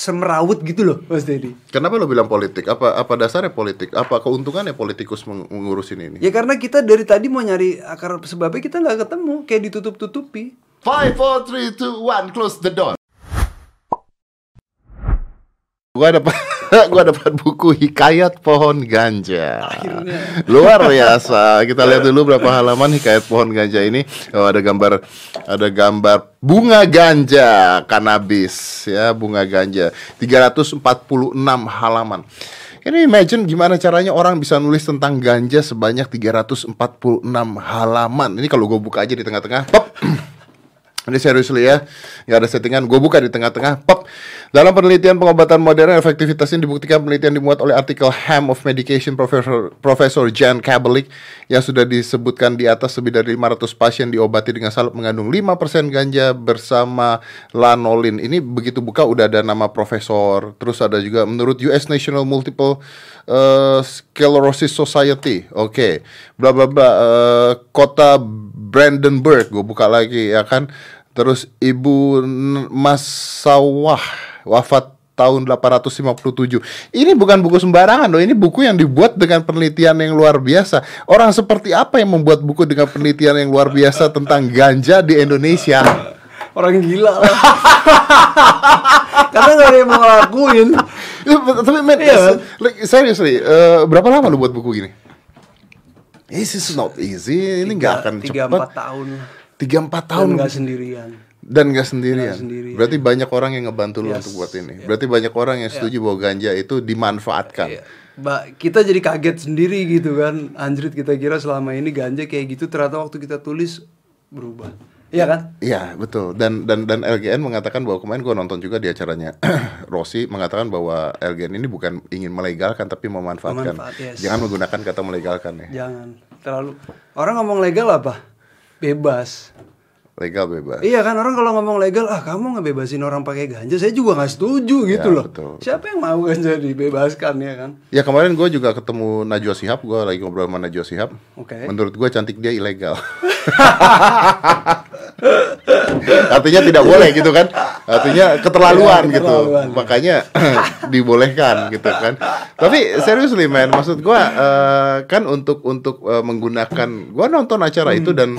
semerawut gitu loh Mas Dedi. Kenapa lo bilang politik? Apa apa dasarnya politik? Apa keuntungannya politikus meng- mengurusin ini? Ya karena kita dari tadi mau nyari akar sebabnya kita nggak ketemu, kayak ditutup-tutupi. Five, four, three, two, one, close the door. Gua dapat gua dapat buku Hikayat Pohon Ganja. Luar biasa. Kita lihat dulu berapa halaman Hikayat Pohon Ganja ini. Oh, ada gambar ada gambar bunga ganja kanabis ya, bunga ganja. 346 halaman. Ini imagine gimana caranya orang bisa nulis tentang ganja sebanyak 346 halaman. Ini kalau gue buka aja di tengah-tengah, pop. Ini seriously ya, nggak ada settingan. Gue buka di tengah-tengah. Pop. Dalam penelitian pengobatan modern, efektivitasnya dibuktikan penelitian dimuat oleh artikel Ham of Medication Professor, Profesor Jan Kabelik yang sudah disebutkan di atas lebih dari 500 pasien diobati dengan salep mengandung 5% ganja bersama lanolin. Ini begitu buka udah ada nama profesor. Terus ada juga menurut US National Multiple uh, Sclerosis Society. Oke. Bla bla bla uh, kota Brandenburg gue buka lagi ya kan. Terus Ibu N- Masawah wafat tahun 857. Ini bukan buku sembarangan loh, ini buku yang dibuat dengan penelitian yang luar biasa. Orang seperti apa yang membuat buku dengan penelitian yang luar biasa tentang ganja di Indonesia? Orang gila lah. karena nggak ada yang mau ngelakuin. Tapi men, Iya. like, seriously, eh, berapa lama lu buat buku gini? This is not easy. Ini nggak akan tiga cepat. empat tahun Tiga empat tahun nggak sendirian. dan nggak sendirian. Nggak sendirian. Berarti banyak orang yang ngebantu lu Yes. untuk buat ini. Berarti banyak orang yang setuju bahwa ganja itu dimanfaatkan. Iya. Mbak, kita jadi kaget sendiri gitu kan. Anjrit kita kira selama ini ganja kayak gitu ternyata waktu kita tulis berubah. Iya kan? Iya betul dan dan dan LGN mengatakan bahwa kemarin gua nonton juga di acaranya Rossi mengatakan bahwa LGN ini bukan ingin melegalkan tapi memanfaatkan. Memanfaat, yes. Jangan menggunakan kata melegalkan ya. Jangan terlalu orang ngomong legal apa? Bebas. Legal bebas. Iya kan orang kalau ngomong legal, ah kamu ngebebasin orang pakai ganja, saya juga nggak setuju gitu Ya, loh. betul. Siapa yang mau ganja dibebaskan ya kan? Ya kemarin gue juga ketemu Najwa Shihab, gue lagi ngobrol sama Najwa Shihab. Oke. Menurut gue cantik dia ilegal. Artinya tidak boleh gitu kan? Artinya keterlaluan Ya, gitu. keterlaluan. Makanya dibolehkan gitu kan. Tapi seriously man, maksud gue eh, kan untuk untuk eh, menggunakan, gue nonton acara itu dan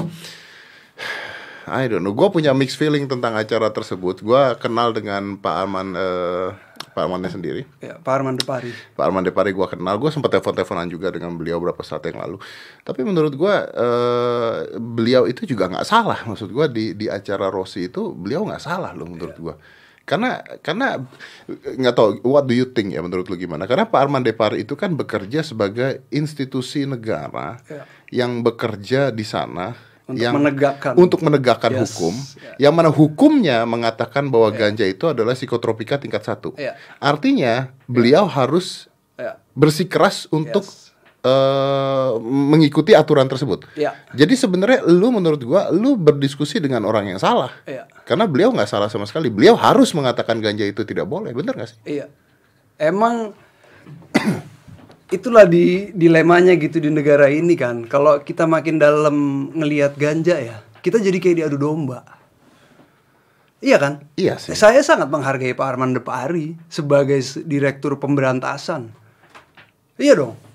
I don't know, gue punya mixed feeling tentang acara tersebut. Gue kenal dengan Pak Arman, eh, Pak Armannya sendiri. Ya, Pak Arman Depari. Pak Arman Depari gue kenal, gue sempat telepon-teleponan juga dengan beliau beberapa saat yang lalu. Tapi menurut gue eh, beliau itu juga nggak salah. Maksud gue di di acara Rossi itu beliau nggak salah loh menurut gue. Karena karena nggak tahu what do you think ya menurut lu gimana? Karena Pak Arman Depari itu kan bekerja sebagai institusi negara Ya. yang bekerja di sana Untuk yang menegakkan. untuk menegakkan Yes. hukum, Ya. yang mana hukumnya mengatakan bahwa ganja itu adalah psikotropika tingkat satu. Ya. Artinya beliau harus Ya. bersikeras untuk Yes. eh, mengikuti aturan tersebut. Ya. Jadi sebenarnya lu menurut gua lu berdiskusi dengan orang yang salah. Iya. Karena beliau nggak salah sama sekali. Beliau harus mengatakan ganja itu tidak boleh, bener gak sih? Iya. Emang itulah di dilemanya gitu di negara ini kan. Kalau kita makin dalam ngelihat ganja ya, kita jadi kayak diadu domba. Iya kan? Iya sih. Saya sangat menghargai Pak Arman Depari sebagai direktur pemberantasan. Iya dong.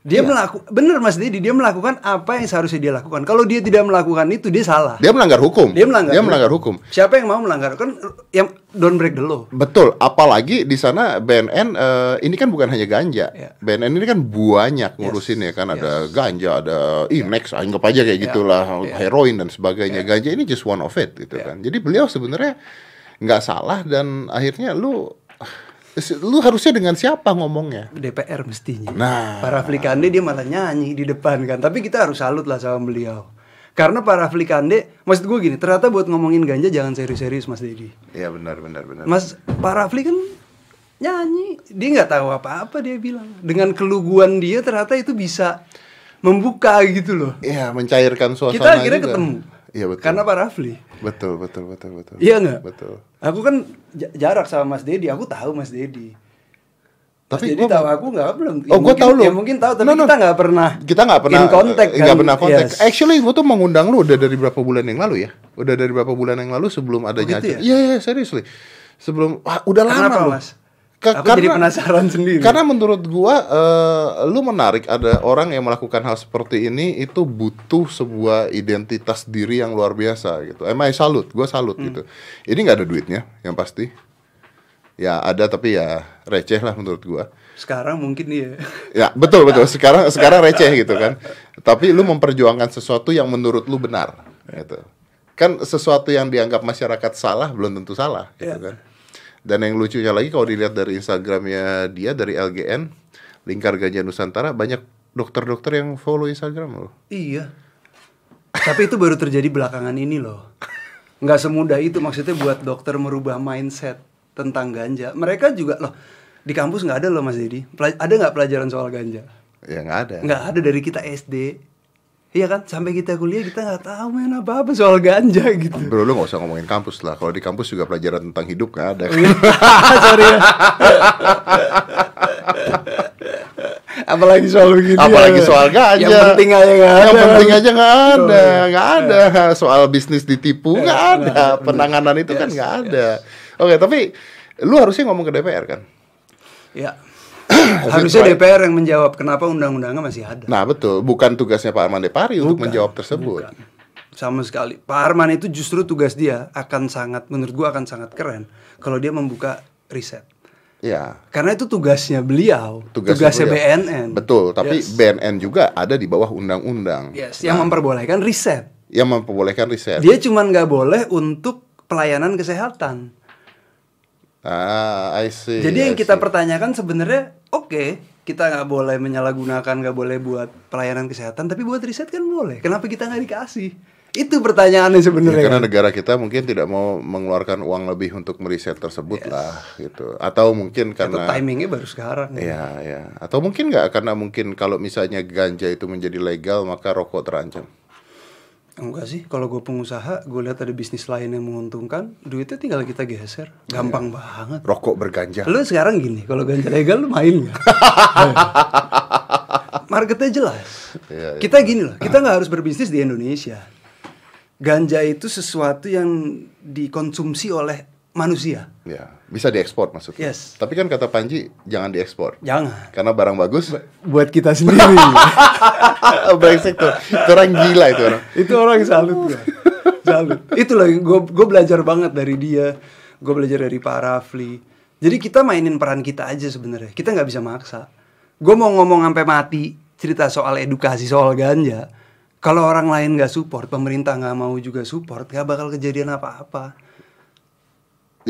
Dia melakukan bener Mas Dedi, dia melakukan apa yang seharusnya dia lakukan. Kalau dia tidak melakukan itu dia salah. Dia melanggar hukum. Dia melanggar. Dia melanggar hukum. Siapa yang mau melanggar? Kan yang don't break the law. Betul, apalagi di sana BNN eh, ini kan bukan hanya ganja. Iya. BNN ini kan banyak ngurusin ya kan ada ganja, ada Inex, anggap aja kayak gitulah, Iya. heroin dan sebagainya. Ganja ini just one of it gitu Iya. kan. Jadi beliau sebenarnya nggak salah dan akhirnya lu lu harusnya dengan siapa ngomongnya? DPR mestinya. Nah. Para Flikande dia malah nyanyi di depan kan. Tapi kita harus salut lah sama beliau. Karena para Flikande, maksud gue gini, ternyata buat ngomongin ganja jangan serius-serius Mas Dedi. Iya benar benar benar. Mas para Fli kan nyanyi, dia nggak tahu apa-apa dia bilang. Dengan keluguan dia ternyata itu bisa membuka gitu loh. Iya, mencairkan suasana Kita akhirnya juga. ketemu. Iya betul. Karena para Fli. betul betul betul betul. Iya nggak? Betul. Aku kan ja- jarak sama Mas Dedi, aku tahu Mas Dedi. Mas Tapi Dedi gua- tahu aku nggak belum. Oh, gua mungkin- tahu lu. Ya mungkin tahu, tapi No, no. kita nggak pernah. kita nggak pernah in contact kan. nggak pernah kontak. Yes. Actually, gue tuh mengundang lu udah dari berapa bulan yang lalu ya? Udah dari berapa bulan yang lalu sebelum adanya gitu acara. ya? Iya, iya, seriously. sebelum wah, udah lama Kenapa, loh. Mas? Ke- Aku jadi penasaran sendiri. Karena menurut gua eh, lu menarik ada orang yang melakukan hal seperti ini itu butuh sebuah identitas diri yang luar biasa gitu. Emang salut, gua salut Hmm. gitu. Ini nggak ada duitnya yang pasti. Ya ada tapi ya receh lah menurut gua. Sekarang mungkin iya. Ya betul betul. Sekarang sekarang receh gitu kan. Tapi lu memperjuangkan sesuatu yang menurut lu benar gitu. Kan sesuatu yang dianggap masyarakat salah belum tentu salah gitu Iya. kan. Dan yang lucunya lagi kalau dilihat dari Instagramnya dia dari LGN Lingkar Gajah Nusantara banyak dokter-dokter yang follow Instagram loh. Iya. Tapi itu baru terjadi belakangan ini loh. Nggak semudah itu maksudnya buat dokter merubah mindset tentang ganja. Mereka juga loh di kampus nggak ada loh Mas Dedi. Pela- ada nggak pelajaran soal ganja? Ya nggak ada. Nggak ada dari kita SD. Iya kan? Sampai kita kuliah kita nggak tahu main apa apa soal ganja gitu. Bro lu gak usah ngomongin kampus lah. Kalau di kampus juga pelajaran tentang hidup nggak ada. Sorry ya. Apalagi soal begini. Apalagi ya. soal ganja. Yang penting aja nggak ada. Yang penting aja nggak ada, nggak ada. Soal bisnis ditipu nggak Nggak ada. Penanganan itu kan Yes, nggak ada. Oke, tapi lu harusnya ngomong ke DPR kan? Ya. Harusnya DPR yang menjawab kenapa undang-undangnya masih ada. Nah betul, bukan tugasnya Pak Arman Depari untuk menjawab tersebut. Bukan. Sama sekali. Pak Arman itu justru tugas dia akan sangat menurut gua akan sangat keren kalau dia membuka riset. Ya, Karena itu tugasnya beliau, tugasnya, tugasnya, beliau. BNN. Betul, tapi Yes. BNN juga ada di bawah undang-undang. Yes, yang memperbolehkan riset. Yang memperbolehkan riset. Dia cuman nggak boleh untuk pelayanan kesehatan. Ah, I see. Jadi yang I kita see. pertanyakan sebenarnya oke kita nggak boleh menyalahgunakan nggak boleh buat pelayanan kesehatan tapi buat riset kan boleh. Kenapa kita nggak dikasih? Itu pertanyaannya Ya, sebenarnya. karena kan? negara kita mungkin tidak mau mengeluarkan uang lebih untuk meriset tersebut lah gitu atau mungkin Atau karena timingnya baru sekarang. ya ya atau mungkin nggak karena mungkin kalau misalnya ganja itu menjadi legal maka rokok terancam Enggak sih, kalau gue pengusaha, gue lihat ada bisnis lain yang menguntungkan, duitnya tinggal kita geser, gampang Iya. banget. rokok berganja Lu sekarang gini, kalau ganja legal lu main nggak? Marketnya jelas. Iya, iya. Kita gini loh, kita nggak harus berbisnis di Indonesia. Ganja itu sesuatu yang dikonsumsi oleh manusia. ya bisa diekspor maksudnya. Yes. tapi kan kata Panji jangan diekspor. Jangan. karena barang bagus Buat kita sendiri. brengsek tuh. Itu orang gila itu orang. Itu orang salut gue salut. Itu loh gue gue belajar banget dari dia. Gue belajar dari Pak Rafli. Jadi kita mainin peran kita aja sebenarnya. Kita nggak bisa maksa. Gue mau ngomong sampai mati cerita soal edukasi soal ganja. Kalau orang lain nggak support pemerintah nggak mau juga support gak bakal kejadian apa-apa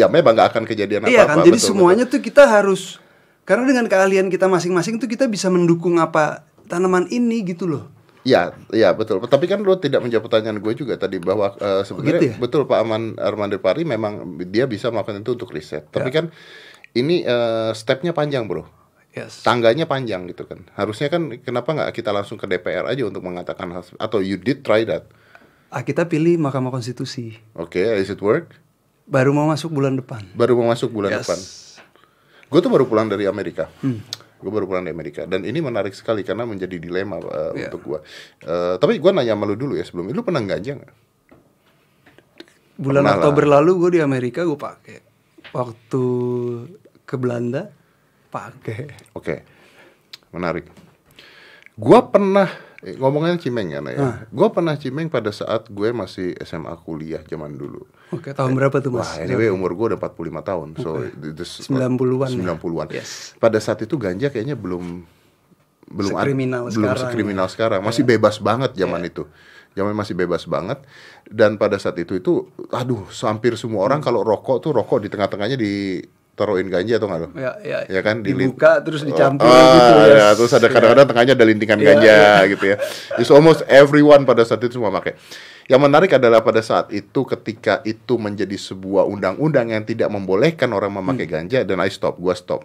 ya memang nggak akan kejadian apa-apa iya kan jadi betul, semuanya tuh kita harus karena dengan keahlian kita masing-masing tuh kita bisa mendukung apa tanaman ini gitu loh Ya, ya betul. Tapi kan lu tidak menjawab pertanyaan gue juga tadi bahwa eh, sebenarnya gitu ya? betul Pak Aman Armando Pari memang dia bisa melakukan itu untuk riset. Tapi Ya. kan ini eh, stepnya panjang bro, yes tangganya panjang gitu kan. Harusnya kan kenapa nggak kita langsung ke DPR aja untuk mengatakan hal atau you did try that? ah, kita pilih Mahkamah Konstitusi Oke, is it work? Baru mau masuk bulan depan Baru mau masuk bulan Yes. depan. Gue tuh baru pulang dari Amerika. Hmm. Gue baru pulang dari Amerika dan ini menarik sekali karena menjadi dilema uh, Iya. untuk gue. Uh, tapi gue nanya sama lu dulu ya sebelum lu pernah ganja nggak? bulan Pernah lah. Oktober lalu gue di Amerika gue pakai waktu ke Belanda pakai Oke, menarik. Gua pernah eh, ngomongnya cimeng ya, Nay, ya. Gua pernah cimeng pada saat gue masih SMA kuliah zaman dulu. Oke tahun berapa tuh mas Wah, anyway umur gue udah 45 tahun. So, this 90-an ya? 90-an. Yes. Pada saat itu ganja kayaknya belum belum ad- Sekriminal belum sekarang, ya. sekriminal sekarang. Masih bebas banget zaman itu. Zaman masih bebas banget dan pada saat itu itu aduh, hampir semua orang kalau rokok tuh rokok di tengah-tengahnya ditaruhin ganja atau nggak lo? ya, ya, ya kan dibuka terus dicampur Oh, gitu ya ya, terus ada kadang-kadang tengahnya ada lintingan Iya, ganja iya. gitu ya It's almost everyone pada saat itu semua pakai yang menarik adalah pada saat itu ketika itu menjadi sebuah undang-undang yang tidak membolehkan orang memakai ganja dan I stop gua stop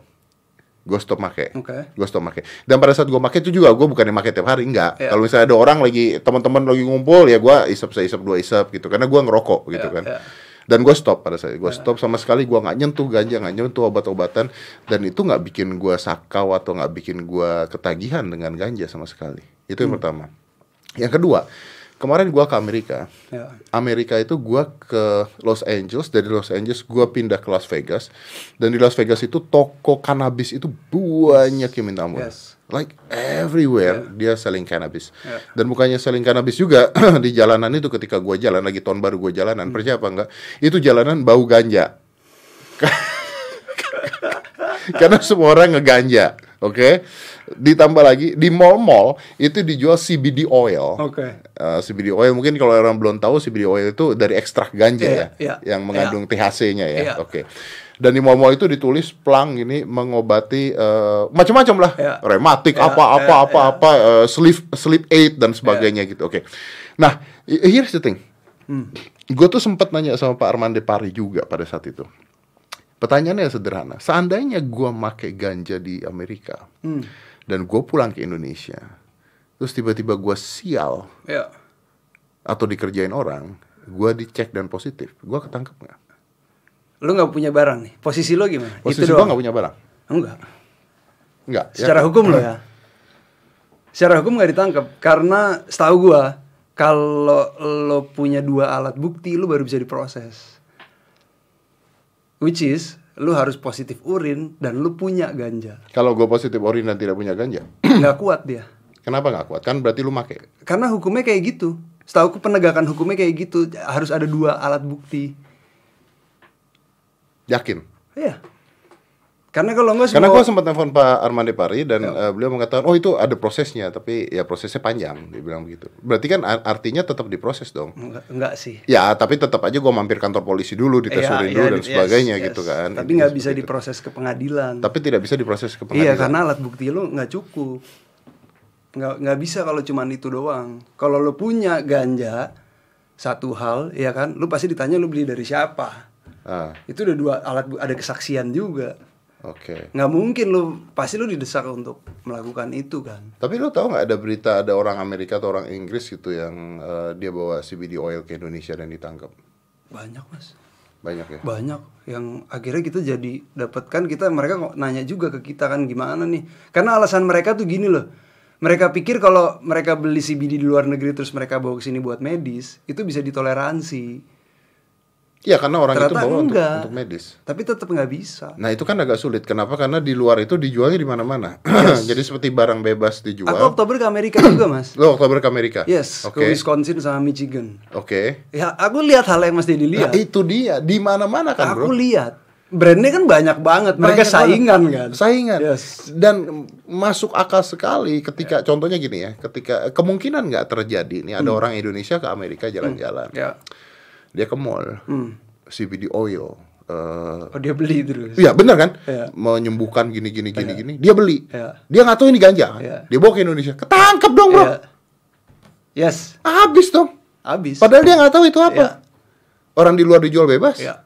gue stop make Hmm. Oke. gue stop make dan pada saat gue make itu juga gue bukan yang make tiap hari enggak Iya. kalau misalnya ada orang lagi teman-teman lagi ngumpul ya gue isep seisep dua isep gitu karena gue ngerokok gitu Iya, kan iya. Dan gue stop pada saat itu. gue stop sama sekali gue nggak nyentuh ganja nggak nyentuh obat-obatan dan itu nggak bikin gue sakau atau nggak bikin gue ketagihan dengan ganja sama sekali itu Hmm. yang pertama yang kedua kemarin gua ke Amerika. Ya. Amerika itu gua ke Los Angeles, dari Los Angeles gua pindah ke Las Vegas. Dan di Las Vegas itu toko cannabis itu banyak yang minta ampun. Yes. Like everywhere dia selling cannabis. Yeah. Dan bukannya selling cannabis juga di jalanan itu ketika gua jalan lagi tahun baru gua jalanan, percaya apa enggak? Itu jalanan bau ganja. Karena semua orang ngeganja, oke? Ditambah lagi di mall-mall itu dijual CBD oil. Oke. Uh, CBD oil mungkin kalau orang belum tahu CBD oil itu dari ekstrak ganja Iya, ya, iya, yang mengandung THC-nya ya. Iya. Oke. Dan di mall-mall itu ditulis plang ini mengobati uh, macam-macam lah, Iya. rematik Iya, apa apa iya, apa iya. apa uh, sleep sleep aid dan sebagainya gitu. Oke. Nah, i- here's the thing. Hmm. Gue tuh sempat nanya sama Pak Armande Pari juga pada saat itu. Pertanyaannya sederhana. Seandainya gue make ganja di Amerika Hmm. dan gue pulang ke Indonesia, terus tiba-tiba gue sial Ya. atau dikerjain orang, gue dicek dan positif, gue ketangkep nggak? Lu nggak punya barang nih. Posisi lo gimana? Posisi Itu doang. nggak punya barang, Enggak. nggak. ya? Secara hukum lo ya. Secara hukum nggak ditangkap karena setahu gua kalau lo punya dua alat bukti lo baru bisa diproses. Which is lo harus positif urin dan lo punya ganja. Kalau gue positif urin dan tidak punya ganja, Nggak kuat dia. kenapa nggak kuat? Kan berarti lu make. Karena hukumnya kayak gitu. Setahu penegakan hukumnya kayak gitu. Harus ada dua alat bukti. Yakin? Iya. Karena kalau nggak Karena gue sempat telepon Pak Armande Pari dan eh, beliau mengatakan, oh itu ada prosesnya, tapi ya prosesnya panjang, dia bilang begitu. Berarti kan ar- artinya tetap diproses dong. Enggak, enggak sih. Ya, tapi tetap aja gue mampir kantor polisi dulu, dites Iya, urin iya, dulu dan yes, sebagainya yes. gitu kan. Tapi Intinya nggak bisa itu. diproses ke pengadilan. Tapi tidak bisa diproses ke Iya, pengadilan. karena alat bukti lo nggak cukup. Nggak nggak bisa kalau cuman itu doang. Kalau lo punya ganja satu hal, ya kan, lo pasti ditanya lo beli dari siapa. Ah, Itu udah dua alat ada kesaksian juga. oke. Nggak mungkin lo pasti lo didesak untuk melakukan itu kan. Tapi lo tahu nggak ada berita ada orang Amerika atau orang Inggris gitu yang eh, dia bawa CBD oil ke Indonesia dan ditangkap? Banyak mas. Banyak ya. banyak yang akhirnya kita jadi dapatkan kita mereka kok nanya juga ke kita kan gimana nih karena alasan mereka tuh gini loh mereka pikir kalau mereka beli CBD di luar negeri terus mereka bawa ke sini buat medis itu bisa ditoleransi Iya karena orang itu ternyata bawa untuk, enggak untuk medis. tapi tetap nggak bisa Nah itu kan agak sulit. Kenapa? Karena di luar itu dijualnya di mana-mana. Jadi seperti barang bebas dijual. aku Oktober ke Amerika juga mas Lo Oktober ke Amerika. yes Oke. ke Wisconsin sama Michigan Oke. ya aku lihat hal yang mas Nah, lihat itu dia di mana-mana kan, aku Bro. lihat brandnya kan banyak banget mereka Banyak saingan banget. kan Saingan. yes Dan masuk akal sekali ketika contohnya gini ya, ketika kemungkinan nggak terjadi nih ada orang Indonesia ke Amerika jalan-jalan. ya Dia ke mall. hmm. CBD oil. eh, oh dia beli terus Iya benar kan? Iya. Menyembuhkan gini gini gini gini. Dia beli. Iya. Dia nggak tahu ini ganja. Iya. Dia bawa ke Indonesia. Ketangkep dong bro. Iya. Yes, Habis dong. habis. Padahal dia nggak tahu itu apa. Iya. Orang di luar dijual bebas. Ya.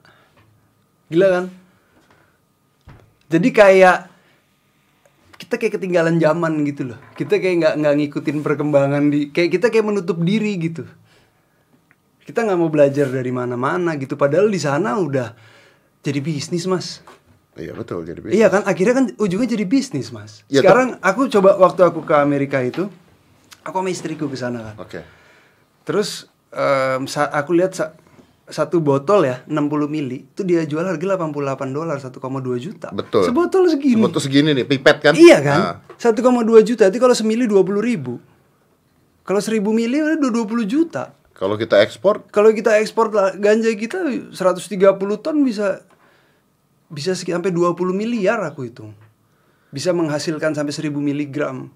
Gila kan? Jadi kayak kita kayak ketinggalan zaman gitu loh. Kita kayak nggak nggak ngikutin perkembangan di kayak kita kayak menutup diri gitu. Kita nggak mau belajar dari mana-mana gitu. Padahal di sana udah jadi bisnis mas. Iya betul jadi bebas. Iya kan, akhirnya kan ujungnya jadi bisnis mas. Ya, Sekarang aku coba waktu aku ke Amerika itu, aku sama istriku ke sana kan. Oke. Terus em, sa- aku lihat sa- satu botol ya 60 mili itu dia jual harga 88 dolar 1,2 juta. Betul. Sebotol segini. Sebotol segini nih, pipet kan? Iya kan? Nah, 1,2 juta. Jadi kalau semili 20 ribu. Kalau 1000 mili udah 20 juta. Kalau kita ekspor, Kalau kita ekspor ganja kita 130 ton bisa bisa sampai 20 miliar aku hitung. Bisa menghasilkan sampai 1000 miligram.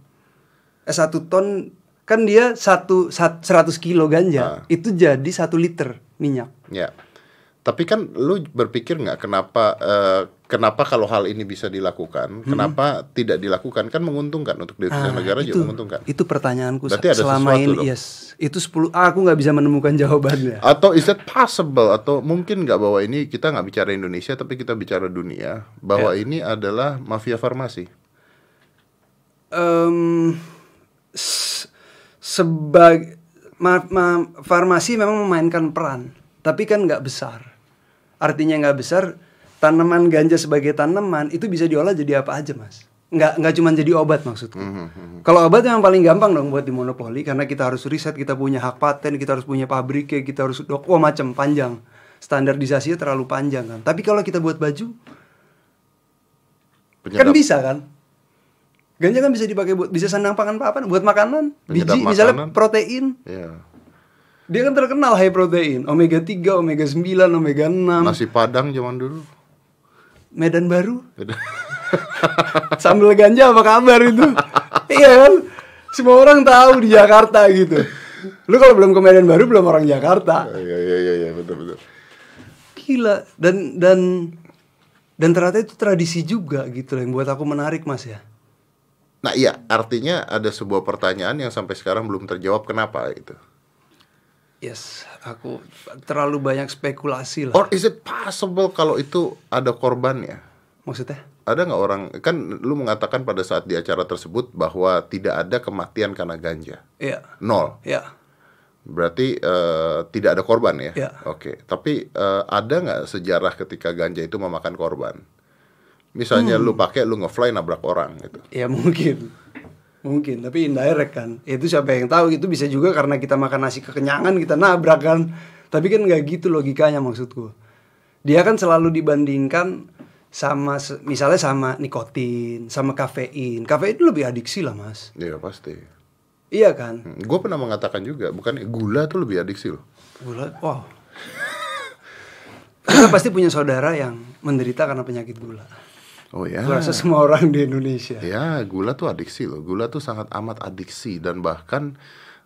Eh satu ton kan dia satu sat- 100 kilo ganja Ah. itu jadi satu liter minyak. ya. Tapi kan lu berpikir nggak kenapa eh, kenapa kalau hal ini bisa dilakukan, kenapa tidak dilakukan? Kan menguntungkan untuk devisa Ah, negara itu, juga menguntungkan. Itu pertanyaanku Berarti ada selama sesuatu ini. dong. Yes, itu 10 aku nggak bisa menemukan jawabannya. Atau is that possible atau mungkin nggak bahwa ini kita nggak bicara Indonesia tapi kita bicara dunia bahwa Ya. ini adalah mafia farmasi. S- sebagai ma- ma- farmasi memang memainkan peran, tapi kan nggak besar. Artinya nggak besar. Tanaman ganja sebagai tanaman itu bisa diolah jadi apa aja, mas. nggak nggak cuma jadi obat maksudku. Kalau obat yang paling gampang dong buat dimonopoli karena kita harus riset, kita punya hak paten, kita harus punya pabriknya, kita harus dok, wah macam panjang. Standarisasinya terlalu panjang kan. Tapi kalau kita buat baju, kan Penyedap- bisa kan? Ganja kan bisa dipakai buat bisa sandang pangan papan, buat makanan, Penyedap biji misalnya makanan. protein. Iya. Dia kan terkenal high protein, omega 3, omega 9, omega 6. Nasi Padang zaman dulu. Medan Baru, Beda. sambal ganja apa kabar itu? iya kan? Semua orang tahu di Jakarta gitu. Lu kalau belum ke Medan Baru belum orang Jakarta. Iya iya iya iya betul betul. Gila dan dan dan ternyata itu tradisi juga gitu loh yang buat aku menarik Mas ya. Nah iya artinya ada sebuah pertanyaan yang sampai sekarang belum terjawab kenapa itu. Yes, aku terlalu banyak spekulasi lah. Or is it possible kalau itu ada korbannya? Maksudnya? Ada nggak orang kan lu mengatakan pada saat di acara tersebut bahwa tidak ada kematian karena ganja Iya. nol Ya. berarti eh, tidak ada korban ya? Ya. Oke tapi eh, ada nggak sejarah ketika ganja itu memakan korban? Misalnya lu pakai lu ngefly nabrak orang gitu. Ya mungkin. Mungkin, tapi indirect kan. Itu siapa yang tahu itu bisa juga karena kita makan nasi kekenyangan kita nabrak kan. Tapi kan nggak gitu logikanya maksudku. Dia kan selalu dibandingkan sama misalnya sama nikotin, sama kafein. Kafein itu lebih adiksi lah, Mas. Iya pasti. Iya kan? Gue pernah mengatakan juga, bukan gula tuh lebih adiksi loh. Gula, wow. Kita pasti punya saudara yang menderita karena penyakit gula. Oh ya. Gua rasa semua orang di Indonesia. Ya, gula tuh adiksi loh. Gula tuh sangat amat adiksi dan bahkan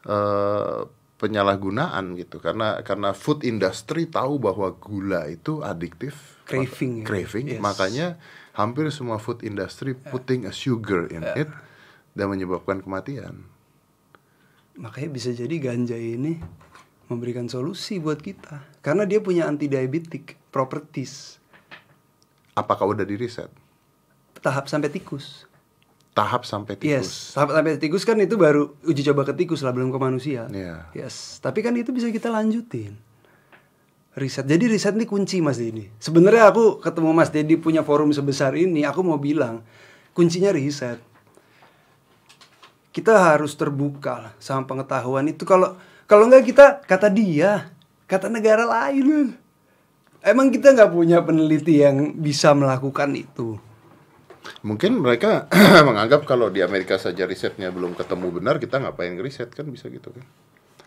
eh, penyalahgunaan gitu. Karena karena food industry tahu bahwa gula itu adiktif, Craving, ya. craving. Yes. Makanya hampir semua food industry putting a sugar in it dan menyebabkan kematian. Makanya bisa jadi ganja ini memberikan solusi buat kita. Karena dia punya anti-diabetic properties. Apakah udah di riset? Tahap sampai tikus. Tahap sampai tikus. Yes, tahap sampai tikus kan itu baru uji coba ke tikus lah, belum ke manusia. Iya. Yes, tapi kan itu bisa kita lanjutin. Riset. Jadi riset ini kunci Mas Dedi. Sebenarnya aku ketemu Mas Dedi punya forum sebesar ini, aku mau bilang kuncinya riset. Kita harus terbuka lah sama pengetahuan itu kalau kalau nggak kita kata dia, kata negara lain. Man. Emang kita nggak punya peneliti yang bisa melakukan itu. Mungkin mereka menganggap kalau di Amerika saja risetnya belum ketemu benar, kita ngapain ngeriset kan bisa gitu kan?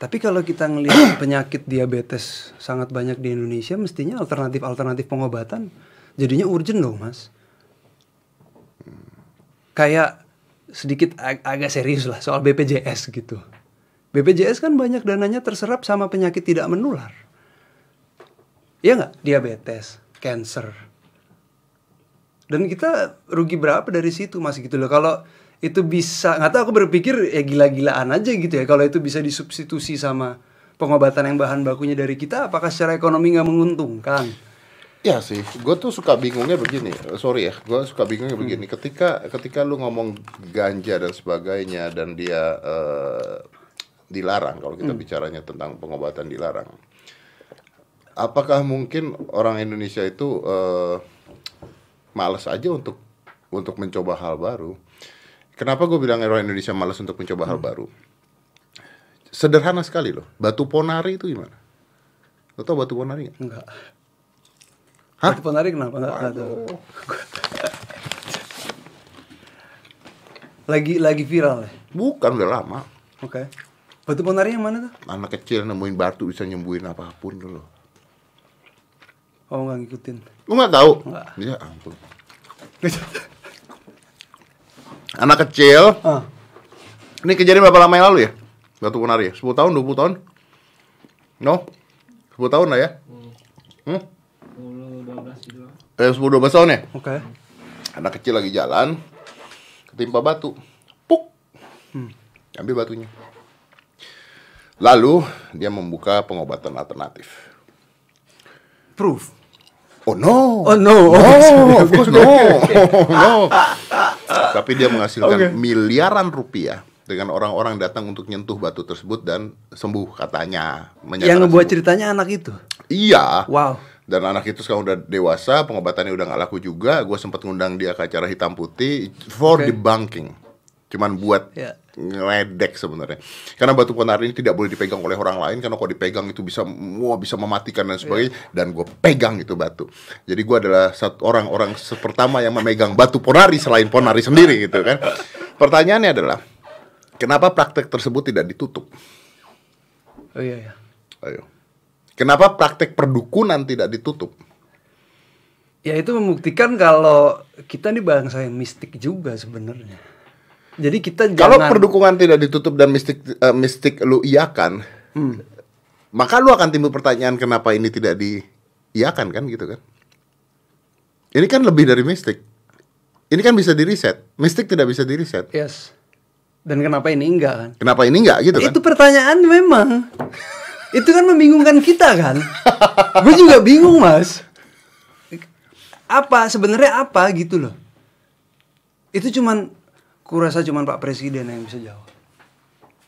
Tapi kalau kita ngelihat penyakit diabetes sangat banyak di Indonesia, mestinya alternatif-alternatif pengobatan jadinya urgent dong, Mas. Kayak sedikit ag- agak serius lah soal BPJS gitu. BPJS kan banyak dananya terserap sama penyakit tidak menular. Iya nggak? Diabetes, cancer. Dan kita rugi berapa dari situ mas gitu loh. Kalau itu bisa, nggak tahu aku berpikir ya gila-gilaan aja gitu ya. Kalau itu bisa disubstitusi sama pengobatan yang bahan bakunya dari kita, apakah secara ekonomi nggak menguntungkan? Ya sih, gue tuh suka bingungnya begini. Sorry ya, gue suka bingungnya begini. Ketika ketika lu ngomong ganja dan sebagainya dan dia eh, dilarang kalau kita bicaranya tentang pengobatan dilarang. Apakah mungkin orang Indonesia itu eh, malas aja untuk untuk mencoba hal baru? Kenapa gue bilang orang Indonesia malas untuk mencoba hal baru? Sederhana sekali loh. Batu ponari itu gimana? Lo tau batu ponari nggak? Enggak. Hah? Batu ponari kenapa? Enggak. Lagi lagi viral ya? Bukan udah lama. Oke. Batu ponari yang mana tuh? Anak kecil nemuin batu bisa nyembuhin apa pun dulu. Oh nggak ngikutin. Lu nggak tahu? Nggak. Ya ampun. Anak kecil. ah, Ini kejadian berapa lama yang lalu ya? Batu ponari ya? 10 tahun, 20 tahun? No? 10 tahun lah ya? Hmm? 10 12 gitu. Eh, 10 12 tahun ya? oke. Anak kecil lagi jalan ketimpa batu. Puk. Ambil batunya. Lalu dia membuka pengobatan alternatif. Proof. Oh no. Oh no. No, of course no. no. Tapi dia menghasilkan Oke. miliaran rupiah dengan orang-orang datang untuk nyentuh batu tersebut dan sembuh katanya. Yang ngebuat sembuh. ceritanya anak itu. Iya. Wow. dan anak itu sekarang udah dewasa pengobatannya udah nggak laku juga gue sempat ngundang dia ke acara hitam putih for Oke. debunking cuman buat Ya. ngeledek sebenarnya. Karena batu ponari ini tidak boleh dipegang oleh orang lain karena kalau dipegang itu bisa wah bisa mematikan dan sebagainya dan gue pegang itu batu. Jadi gue adalah satu orang orang se- pertama yang memegang batu ponari selain ponari sendiri gitu kan. Pertanyaannya adalah kenapa praktek tersebut tidak ditutup? Oh iya ya. ayo. Kenapa praktek perdukunan tidak ditutup? Ya itu membuktikan kalau kita nih bangsa yang mistik juga sebenarnya. Jadi kita Kalau jangan perdukungan tidak ditutup dan mistik eh, mistik lu iakan, Hmm. maka lu akan timbul pertanyaan kenapa ini tidak diiakan kan gitu kan? Ini kan lebih dari mistik. Ini kan bisa di reset. Mistik tidak bisa di reset. Yes. Dan kenapa ini enggak kan? Kenapa ini enggak gitu kan? Itu pertanyaan memang. itu kan membingungkan kita kan. Gue juga bingung mas. Apa sebenarnya apa gitu loh. Itu cuman kurasa cuman Pak Presiden yang bisa jawab.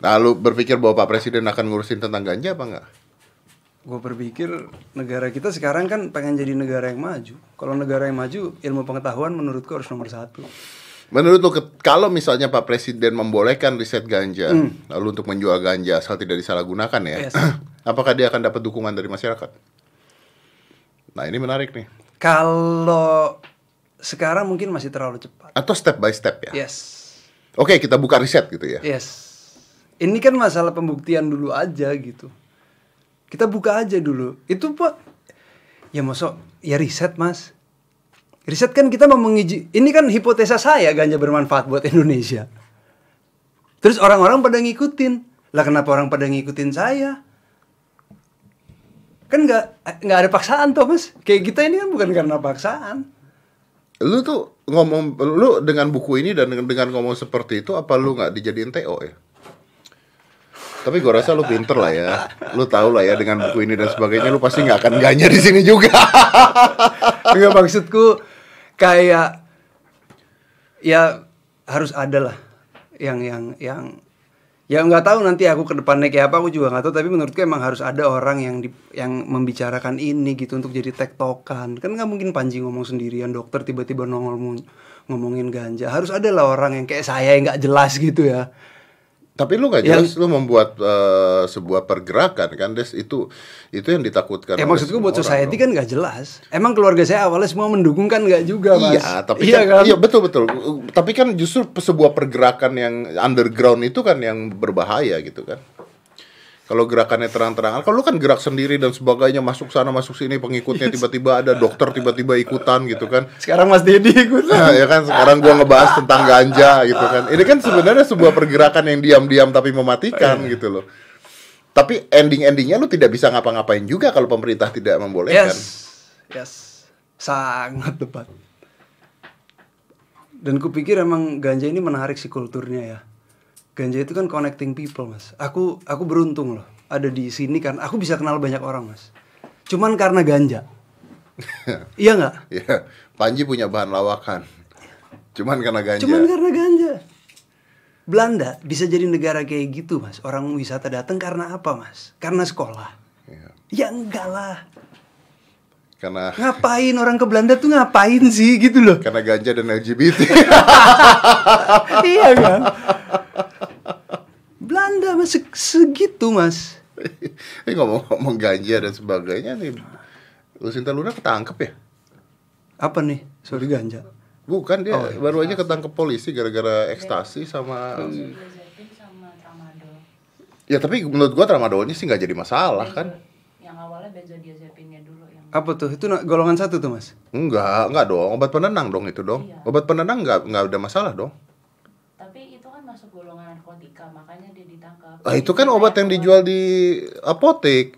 Lalu berpikir bahwa Pak Presiden akan ngurusin tentang ganja apa enggak? Gue berpikir negara kita sekarang kan pengen jadi negara yang maju. Kalau negara yang maju, ilmu pengetahuan menurutku harus nomor satu. Menurut ke- kalau misalnya Pak Presiden membolehkan riset ganja, lalu untuk menjual ganja asal tidak disalahgunakan ya, Yes. apakah dia akan dapat dukungan dari masyarakat? Nah ini menarik nih. Kalau sekarang mungkin masih terlalu cepat. Atau step by step ya? Yes. Oke, kita buka riset gitu ya. Yes. Ini kan masalah pembuktian dulu aja gitu. Kita buka aja dulu. Itu pak, ya masuk ya riset mas. Riset kan kita mau menguji. Ini kan hipotesa saya ganja bermanfaat buat Indonesia. Terus orang-orang pada ngikutin. Lah kenapa orang pada ngikutin saya? Kan nggak nggak ada paksaan tuh mas. Kayak kita ini kan bukan karena paksaan. Lu tuh ngomong, lu dengan buku ini dan dengan, ngomong seperti itu, apa lu nggak dijadiin TO ya? Tapi gua rasa lu pinter lah ya. Lu tahu lah ya dengan buku ini dan sebagainya, lu pasti nggak akan ganya di sini juga. Enggak maksudku kayak ya harus ada lah yang yang yang ya nggak tahu nanti aku ke depannya kayak apa aku juga nggak tahu tapi menurutku emang harus ada orang yang di, yang membicarakan ini gitu untuk jadi tektokan. Kan nggak mungkin Panji ngomong sendirian dokter tiba-tiba nongol ngomongin ganja. Harus ada lah orang yang kayak saya yang nggak jelas gitu ya Tapi lu nggak jelas, lu membuat eh, sebuah pergerakan kan, Des itu itu yang ditakutkan. ya maksudku buat orang society dong. kan nggak jelas emang keluarga saya awalnya semua mendukung kan nggak juga mas Iya, tapi iya kan, iya betul betul. Tapi kan justru sebuah pergerakan yang underground itu kan yang berbahaya gitu kan. Kalau gerakannya terang-terangan, kalau lu kan gerak sendiri dan sebagainya masuk sana masuk sini pengikutnya tiba-tiba ada dokter tiba-tiba ikutan gitu kan. sekarang Mas Dedi ikut Nah, ya kan sekarang gua ngebahas tentang ganja gitu kan. Ini kan sebenarnya sebuah pergerakan yang diam-diam tapi mematikan gitu loh. Tapi ending-endingnya lu tidak bisa ngapa-ngapain juga kalau pemerintah tidak membolehkan. Yes, yes, sangat tepat. Dan kupikir emang ganja ini menarik sih kulturnya ya. Ganja itu kan connecting people mas. Aku aku beruntung loh ada di sini kan. Aku bisa kenal banyak orang mas. Cuman karena ganja. iya nggak? Ya, Panji punya bahan lawakan. Cuman karena ganja. Cuman karena ganja. Belanda bisa jadi negara kayak gitu mas. Orang wisata datang karena apa mas? Karena sekolah. Iya. Ya enggak lah. Karena Ngapain orang ke Belanda tuh ngapain sih gitu loh. karena ganja dan LGBT. iya kan? Mas se- segitu mas. Ini ngomong-ngomong ganja dan sebagainya nih. Lucinta Luna ketangkep ya? Apa nih? Sorry ganja. Bukan dia Oh, iya. baru aja ketangkep polisi gara-gara ekstasi sama Benzodiazepin sama tramadol. Ya tapi menurut gua tramadolnya sih nggak jadi masalah kan? Yang awalnya benzodiazepinnya dulu yang Apa tuh? Itu golongan satu tuh mas. Enggak, enggak dong. Obat penenang dong itu dong. Iya. Obat penenang nggak nggak ada masalah dong. Kan masuk golongan narkotika makanya dia ditangkap. Ah, itu kan obat yang dijual di apotek.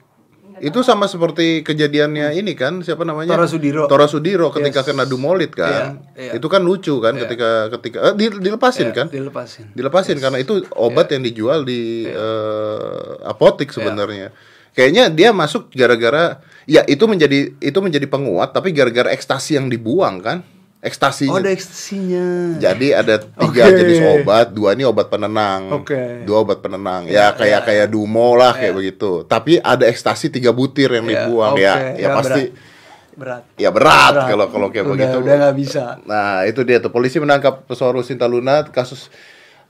Itu sama seperti kejadiannya ini kan siapa namanya? Tora Sudiro. Tora Sudiro ketika Yes. kena dumolit kan. Iya, iya. Itu kan lucu kan ketika ketika eh, di- dilepasin Iya, kan? Dilepasin. Dilepasin karena itu obat yang dijual di eh, apotek sebenarnya. Kayaknya dia masuk gara-gara ya itu menjadi itu menjadi penguat tapi gara-gara ekstasi yang dibuang kan. Ekstasinya. Oh ada ekstasinya. Jadi ada tiga Oke. jenis obat, dua ini obat penenang, Oke. dua obat penenang, ya kayak kayak dumo lah kayak begitu. Tapi ada ekstasi tiga butir yang Ya, dibuang oke. ya, ya Ya, pasti berat. Ya berat kalau kalau kayak udah, begitu. Udah nggak bisa. Nah, itu dia tuh polisi menangkap pesohor Lucinta Luna kasus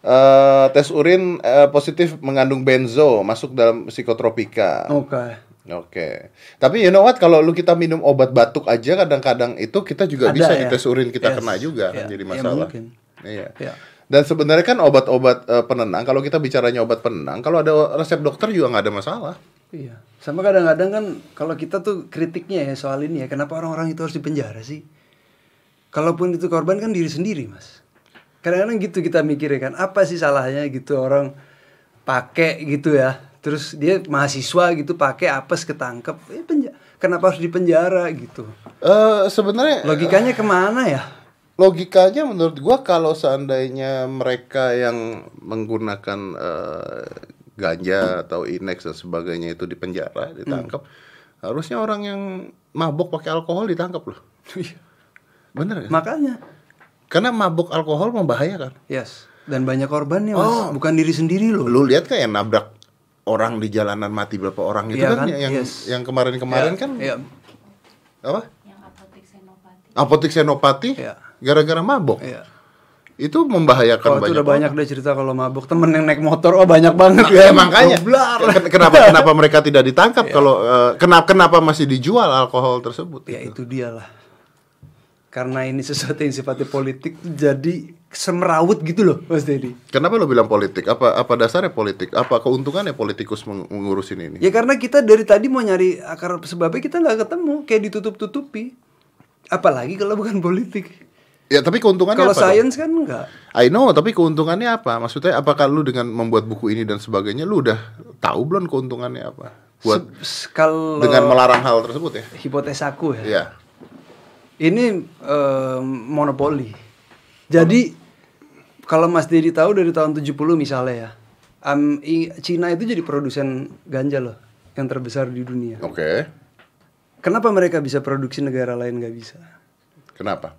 eh, tes urin eh, positif mengandung benzo masuk dalam psikotropika. Oke. Oke. Tapi you know what kalau lu kita minum obat batuk aja kadang-kadang itu kita juga Ada bisa ya? dites urin kita Yes. kena juga kan Ya, jadi ya masalah. mungkin. Iya. Ya. Dan sebenarnya kan obat-obat eh, penenang kalau kita bicaranya obat penenang kalau ada resep dokter juga nggak ada masalah. Iya. Sama kadang-kadang kan kalau kita tuh kritiknya ya soal ini ya, kenapa orang-orang itu harus dipenjara sih? Kalaupun itu korban kan diri sendiri, Mas. Kadang-kadang gitu kita mikirnya kan, apa sih salahnya gitu orang pakai gitu ya. Terus dia mahasiswa gitu pakai apes ketangkep, eh, penja- kenapa harus dipenjara gitu? Eh sebenarnya Logikanya ke mana ya? logikanya menurut gua kalau seandainya mereka yang menggunakan eh, ganja atau inex dan sebagainya itu dipenjara ditangkap harusnya orang yang mabok pakai alkohol ditangkap loh bener kan? Makanya, karena mabok alkohol membahayakan yes. Dan banyak korbannya, Mas. Oh. Bukan diri sendiri loh. lu lihat kan yang nabrak orang di jalanan mati berapa orang itu Iya kan, kan? yang Yes. yang kemarin-kemarin Ya, kan ya, apa Yang apotek senopati. apotik senopati Iya. gara-gara mabok ya. itu membahayakan itu banyak udah banyak orang. deh cerita kalau mabuk temen yang naik motor oh banyak banget Ya, kan makanya. Ken- kenapa kenapa mereka tidak ditangkap kalau eh, kenapa kenapa masih dijual alkohol tersebut? ya itu dia lah karena ini sesuatu yang sifatnya politik jadi semerawut gitu loh Mas Dedi Kenapa lo bilang politik? Apa apa dasarnya politik? Apa keuntungannya politikus meng- mengurusin ini? ya karena kita dari tadi mau nyari akar sebabnya kita nggak ketemu kayak ditutup tutupi apalagi kalau bukan politik Ya tapi keuntungannya kalau apa? dong? sains kan enggak I know, tapi keuntungannya apa? Maksudnya apakah lu dengan membuat buku ini dan sebagainya lu udah tahu belum keuntungannya apa? Buat Se- kalau dengan melarang hal tersebut ya? hipotesaku ya Iya. ini em, monopoli. Jadi kalau Mas Dedi tahu dari tahun 70 misalnya ya, i- Cina itu jadi produsen ganja loh yang terbesar di dunia. Oke. Kenapa mereka bisa produksi negara lain nggak bisa? Kenapa?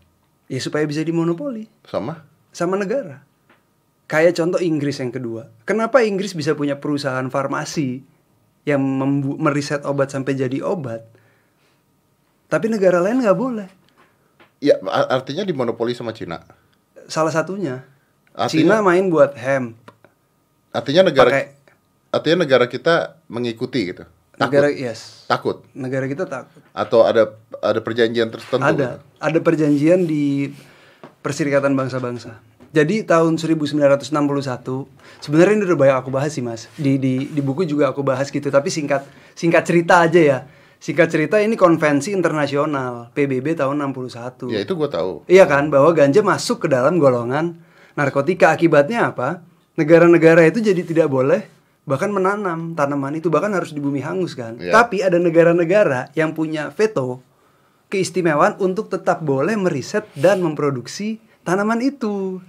Ya supaya bisa dimonopoli Sama? sama negara. Kayak contoh Inggris yang kedua. Kenapa Inggris bisa punya perusahaan farmasi yang meriset obat sampai jadi obat? Tapi negara lain nggak boleh. Ya artinya dimonopoli sama Cina. Salah satunya. Artinya- Cina main buat hemp. Artinya negara Pakai artinya negara kita mengikuti gitu. Takut. negara yes. Takut. Negara kita takut. Atau ada ada perjanjian tertentu. Ada ada perjanjian di Perserikatan Bangsa-Bangsa. Jadi tahun 1961 sebenarnya ini udah banyak aku bahas sih mas di di di buku juga aku bahas gitu tapi singkat singkat cerita aja ya singkat cerita ini konvensi internasional PBB tahun 61 Ya itu gue tahu. Iya kan, bahwa ganja masuk ke dalam golongan narkotika. Akibatnya apa? Negara-negara itu jadi tidak boleh bahkan menanam tanaman itu bahkan harus di bumi hangus kan. Iya. Tapi ada negara-negara yang punya veto keistimewaan untuk tetap boleh meriset dan memproduksi tanaman itu.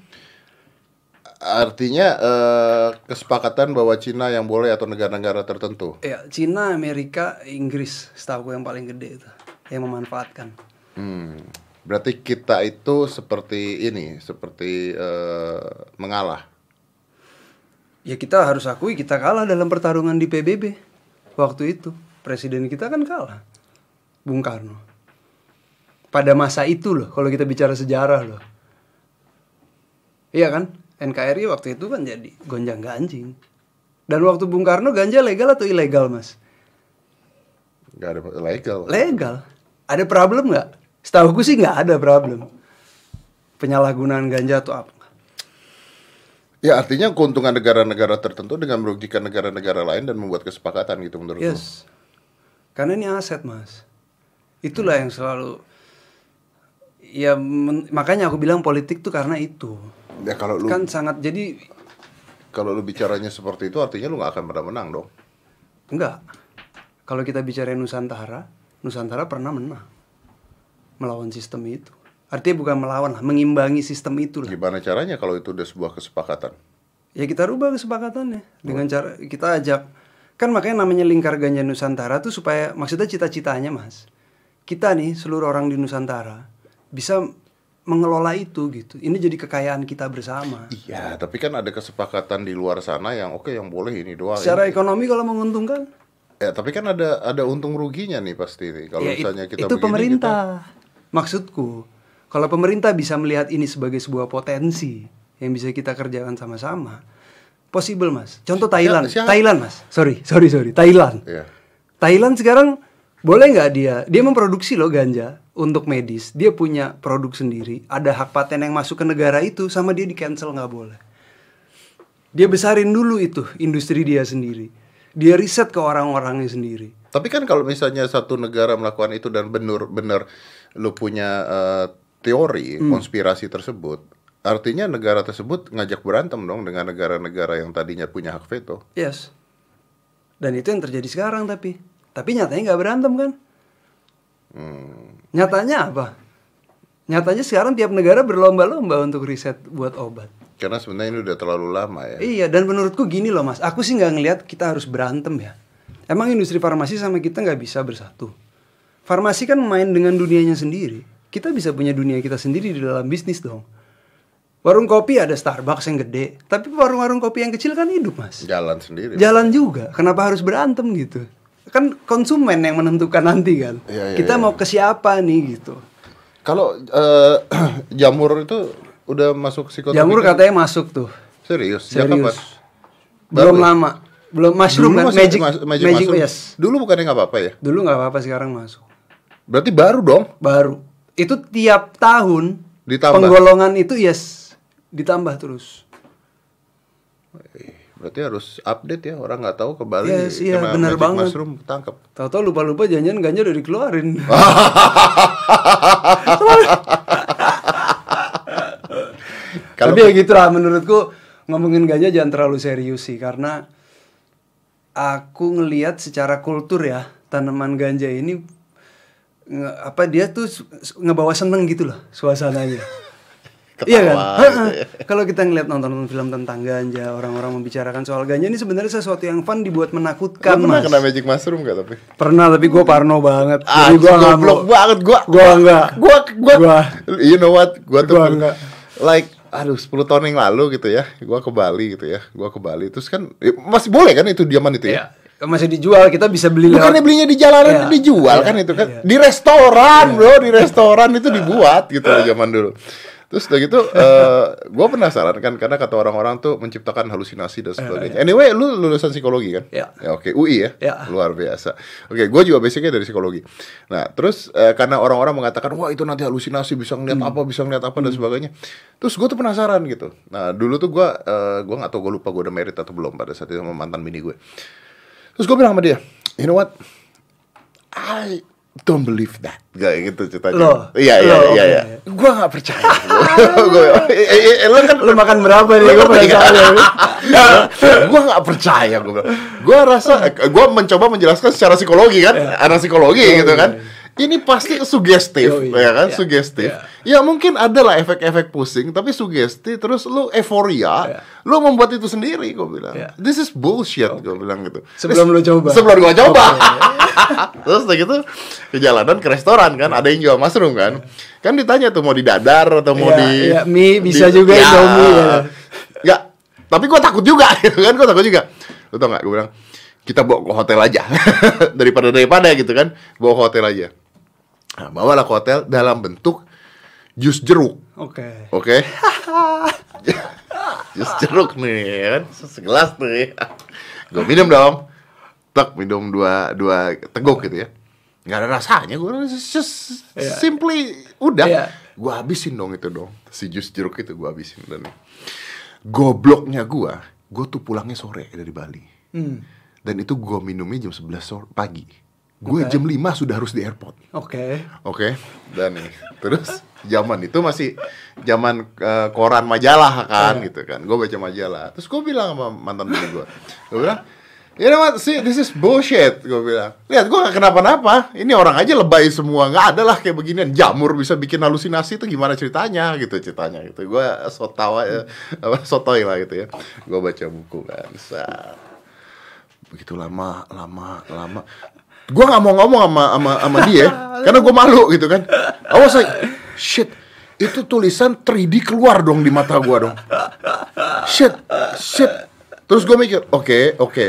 Artinya eh, kesepakatan bahwa Cina yang boleh atau negara-negara tertentu. Ya, Cina, Amerika, Inggris, setahu yang paling gede itu yang memanfaatkan. Hmm. Berarti kita itu seperti ini, seperti eh, mengalah. Ya kita harus akui kita kalah dalam pertarungan di PBB waktu itu. Presiden kita kan kalah. Bung Karno. Pada masa itu loh, kalau kita bicara sejarah loh. Iya kan? NKRI waktu itu kan jadi gonjang ganjing. Dan waktu Bung Karno ganja legal atau ilegal mas? Gak ada legal. Legal. Ada problem nggak? Setahu sih nggak ada problem. Penyalahgunaan ganja atau apa? Ya artinya keuntungan negara-negara tertentu dengan merugikan negara-negara lain dan membuat kesepakatan gitu menurut lu. Yes. Karena ini aset, Mas. Itulah yang selalu ya men- makanya aku bilang politik tuh karena itu. Ya kalau lu Kan sangat jadi kalau lu bicaranya seperti itu artinya lu nggak akan pernah menang dong. enggak. Kalau kita bicara Nusantara, Nusantara pernah menang melawan sistem itu. Artinya bukan melawan lah, mengimbangi sistem itu lah. Gimana caranya kalau itu udah sebuah kesepakatan? Ya kita rubah kesepakatannya dengan cara kita ajak kan makanya namanya lingkar ganja Nusantara tuh supaya maksudnya cita-citanya mas kita nih seluruh orang di Nusantara bisa mengelola itu gitu ini jadi kekayaan kita bersama Iya, tapi kan ada kesepakatan di luar sana yang oke yang boleh ini doang. secara Ini- ekonomi kalau menguntungkan Ya, tapi kan ada ada untung ruginya nih pasti nih kalau Ya, misalnya kita itu begini, pemerintah. Maksudku, kalau pemerintah bisa melihat ini sebagai sebuah potensi yang bisa kita kerjakan sama-sama, possible mas. Contoh Thailand, siapa? Thailand mas. Sorry, sorry, sorry. Thailand. Iya. Thailand sekarang boleh nggak dia? Dia memproduksi loh ganja untuk medis. Dia punya produk sendiri. Ada hak paten yang masuk ke negara itu sama dia di cancel nggak boleh. Dia besarin dulu itu industri dia sendiri. Dia riset ke orang-orangnya sendiri. Tapi kan kalau misalnya satu negara melakukan itu dan benar-benar lu punya eh, teori Hmm. konspirasi tersebut, artinya negara tersebut ngajak berantem dong dengan negara-negara yang tadinya punya hak veto. Yes. Dan itu yang terjadi sekarang tapi. Tapi nyatanya nggak berantem kan? Nyatanya apa? Nyatanya sekarang tiap negara berlomba-lomba untuk riset buat obat. Karena sebenarnya ini udah terlalu lama ya. Iya, dan menurutku gini loh mas, aku sih nggak ngelihat kita harus berantem ya. Emang industri farmasi sama kita nggak bisa bersatu. Farmasi kan main dengan dunianya sendiri. Kita bisa punya dunia kita sendiri di dalam bisnis dong. Warung kopi ada Starbucks yang gede, tapi warung-warung kopi yang kecil kan hidup mas. Jalan sendiri. Jalan juga, kenapa harus berantem gitu? Kan konsumen yang menentukan nanti kan. Iya, iya, kita iya. mau ke siapa nih gitu. Kalau eh, jamur itu udah masuk psikoterapi? Jamur kan? katanya masuk tuh. Serius? Sejak Serius. kapan? Belum ya? lama. Belum mushroom Dulu kan? Magic, mas- magic, mushroom. yes. Dulu bukannya nggak apa-apa ya? Dulu nggak apa-apa sekarang masuk. Berarti baru dong. Baru. Itu tiap tahun Ditambah. penggolongan itu yes ditambah terus. Berarti harus update ya orang nggak tahu ke Bali Yes, iya, magic banget. mushroom tangkap. Tahu-tahu lupa-lupa janjian ganja udah dikeluarin. Kalau Tapi ya gitu lah menurutku ngomongin ganja jangan terlalu serius sih karena aku ngelihat secara kultur ya tanaman ganja ini nge- apa dia tuh ngebawa seneng gitu loh suasananya. iya kan? Ketawa gitu ya. Kalau kita ngeliat nonton film tentang ganja, orang-orang membicarakan soal ganja ini sebenarnya sesuatu yang fun dibuat menakutkan, Lu pernah Mas. kena magic mushroom gak tapi? Pernah tapi gue parno banget. Ah, Jadi gue nggak goblok banget gua. Gua enggak. Gua gua, Gua. you know what? Gua tuh Gua enggak. like aduh 10 tahun yang lalu gitu ya. Gua ke Bali gitu ya. Gua ke Bali terus kan ya, masih boleh kan itu zaman itu ya? Iya. Masih dijual, kita bisa beli Bukannya lewat. belinya di jalanan Iya, dijual iya, kan itu kan? iya. di restoran bro di restoran itu dibuat gitu loh zaman dulu. Terus udah gitu eh gue penasaran kan karena kata orang-orang tuh menciptakan halusinasi dan sebagainya. anyway lu lulusan psikologi kan? Iya. ya oke UI ya? Iya. luar biasa. Oke gue juga basicnya dari psikologi. Nah terus eh, karena orang-orang mengatakan wah itu nanti halusinasi bisa ngeliat Hmm. apa bisa ngeliat apa dan sebagainya. Terus gue tuh penasaran gitu. Nah dulu tuh gue eh, gue nggak tahu gue lupa gue udah married atau belum pada saat itu sama mantan bini gue Terus gue bilang sama dia, you know what? I don't believe that. Kayak gitu ceritanya. Loh, Iya, iya, iya, iya. Gue gak percaya. Gue, eh, eh, eh, lo kan Lu makan berapa nih? Gue penasaran. gue gak percaya gue gue rasa gue mencoba menjelaskan secara psikologi kan anak psikologi Oh, gitu iya, kan iya. Ini pasti sugestif Oh, iya. ya kan? Iya, sugestif iya. ya mungkin ada lah efek-efek pusing tapi sugesti terus lu euforia Iya. lu membuat itu sendiri gue bilang. Iya. this is bullshit gue bilang gitu. Sebelum lu coba. sebelum gue coba. Terus udah gitu ke jalanan ke restoran kan ada yang jual mushroom kan? Kan ditanya tuh mau di dadar atau mau Iya, di iya, mie bisa di- juga Indomie, ya. Nggak, tapi gue takut juga gitu kan? Gue takut juga. Lu tau gak gue bilang kita bawa ke hotel aja daripada daripada gitu kan? Bawa ke hotel aja nah, bawalah ke hotel dalam bentuk jus jeruk. Oke. oke? Jus jeruk nih ya kan? Segelas nih gue minum dong. Tak minum dua dua teguk gitu ya. Nggak ada rasanya gue just Iya. simply udah. Iya. gue habisin dong itu dong si jus jeruk itu gue habisin dan gobloknya gue gue tuh pulangnya sore dari Bali. Hmm. dan itu gue minumnya jam 11 sore pagi gue jam 5 sudah harus di airport Oke. Oke, dan nih terus zaman itu masih zaman eh, koran majalah kan gitu kan. Gue baca majalah. Terus gue bilang sama mantan gue, gue bilang, you know what, see, this is bullshit. Gue bilang, lihat gue gak kenapa-napa. Ini orang aja lebay semua, nggak ada lah kayak beginian. Jamur bisa bikin halusinasi itu gimana ceritanya gitu ceritanya gitu. Gue so tawa, ya, apa sotoy lah gitu ya. Gue baca buku kan. Set. Begitu lama, lama, lama. Gue nggak mau ngomong sama sama sama dia karena gue malu gitu kan. I was like, shit, itu tulisan 3D keluar dong di mata gue dong. Shit, shit. Terus gue mikir, oke, oke,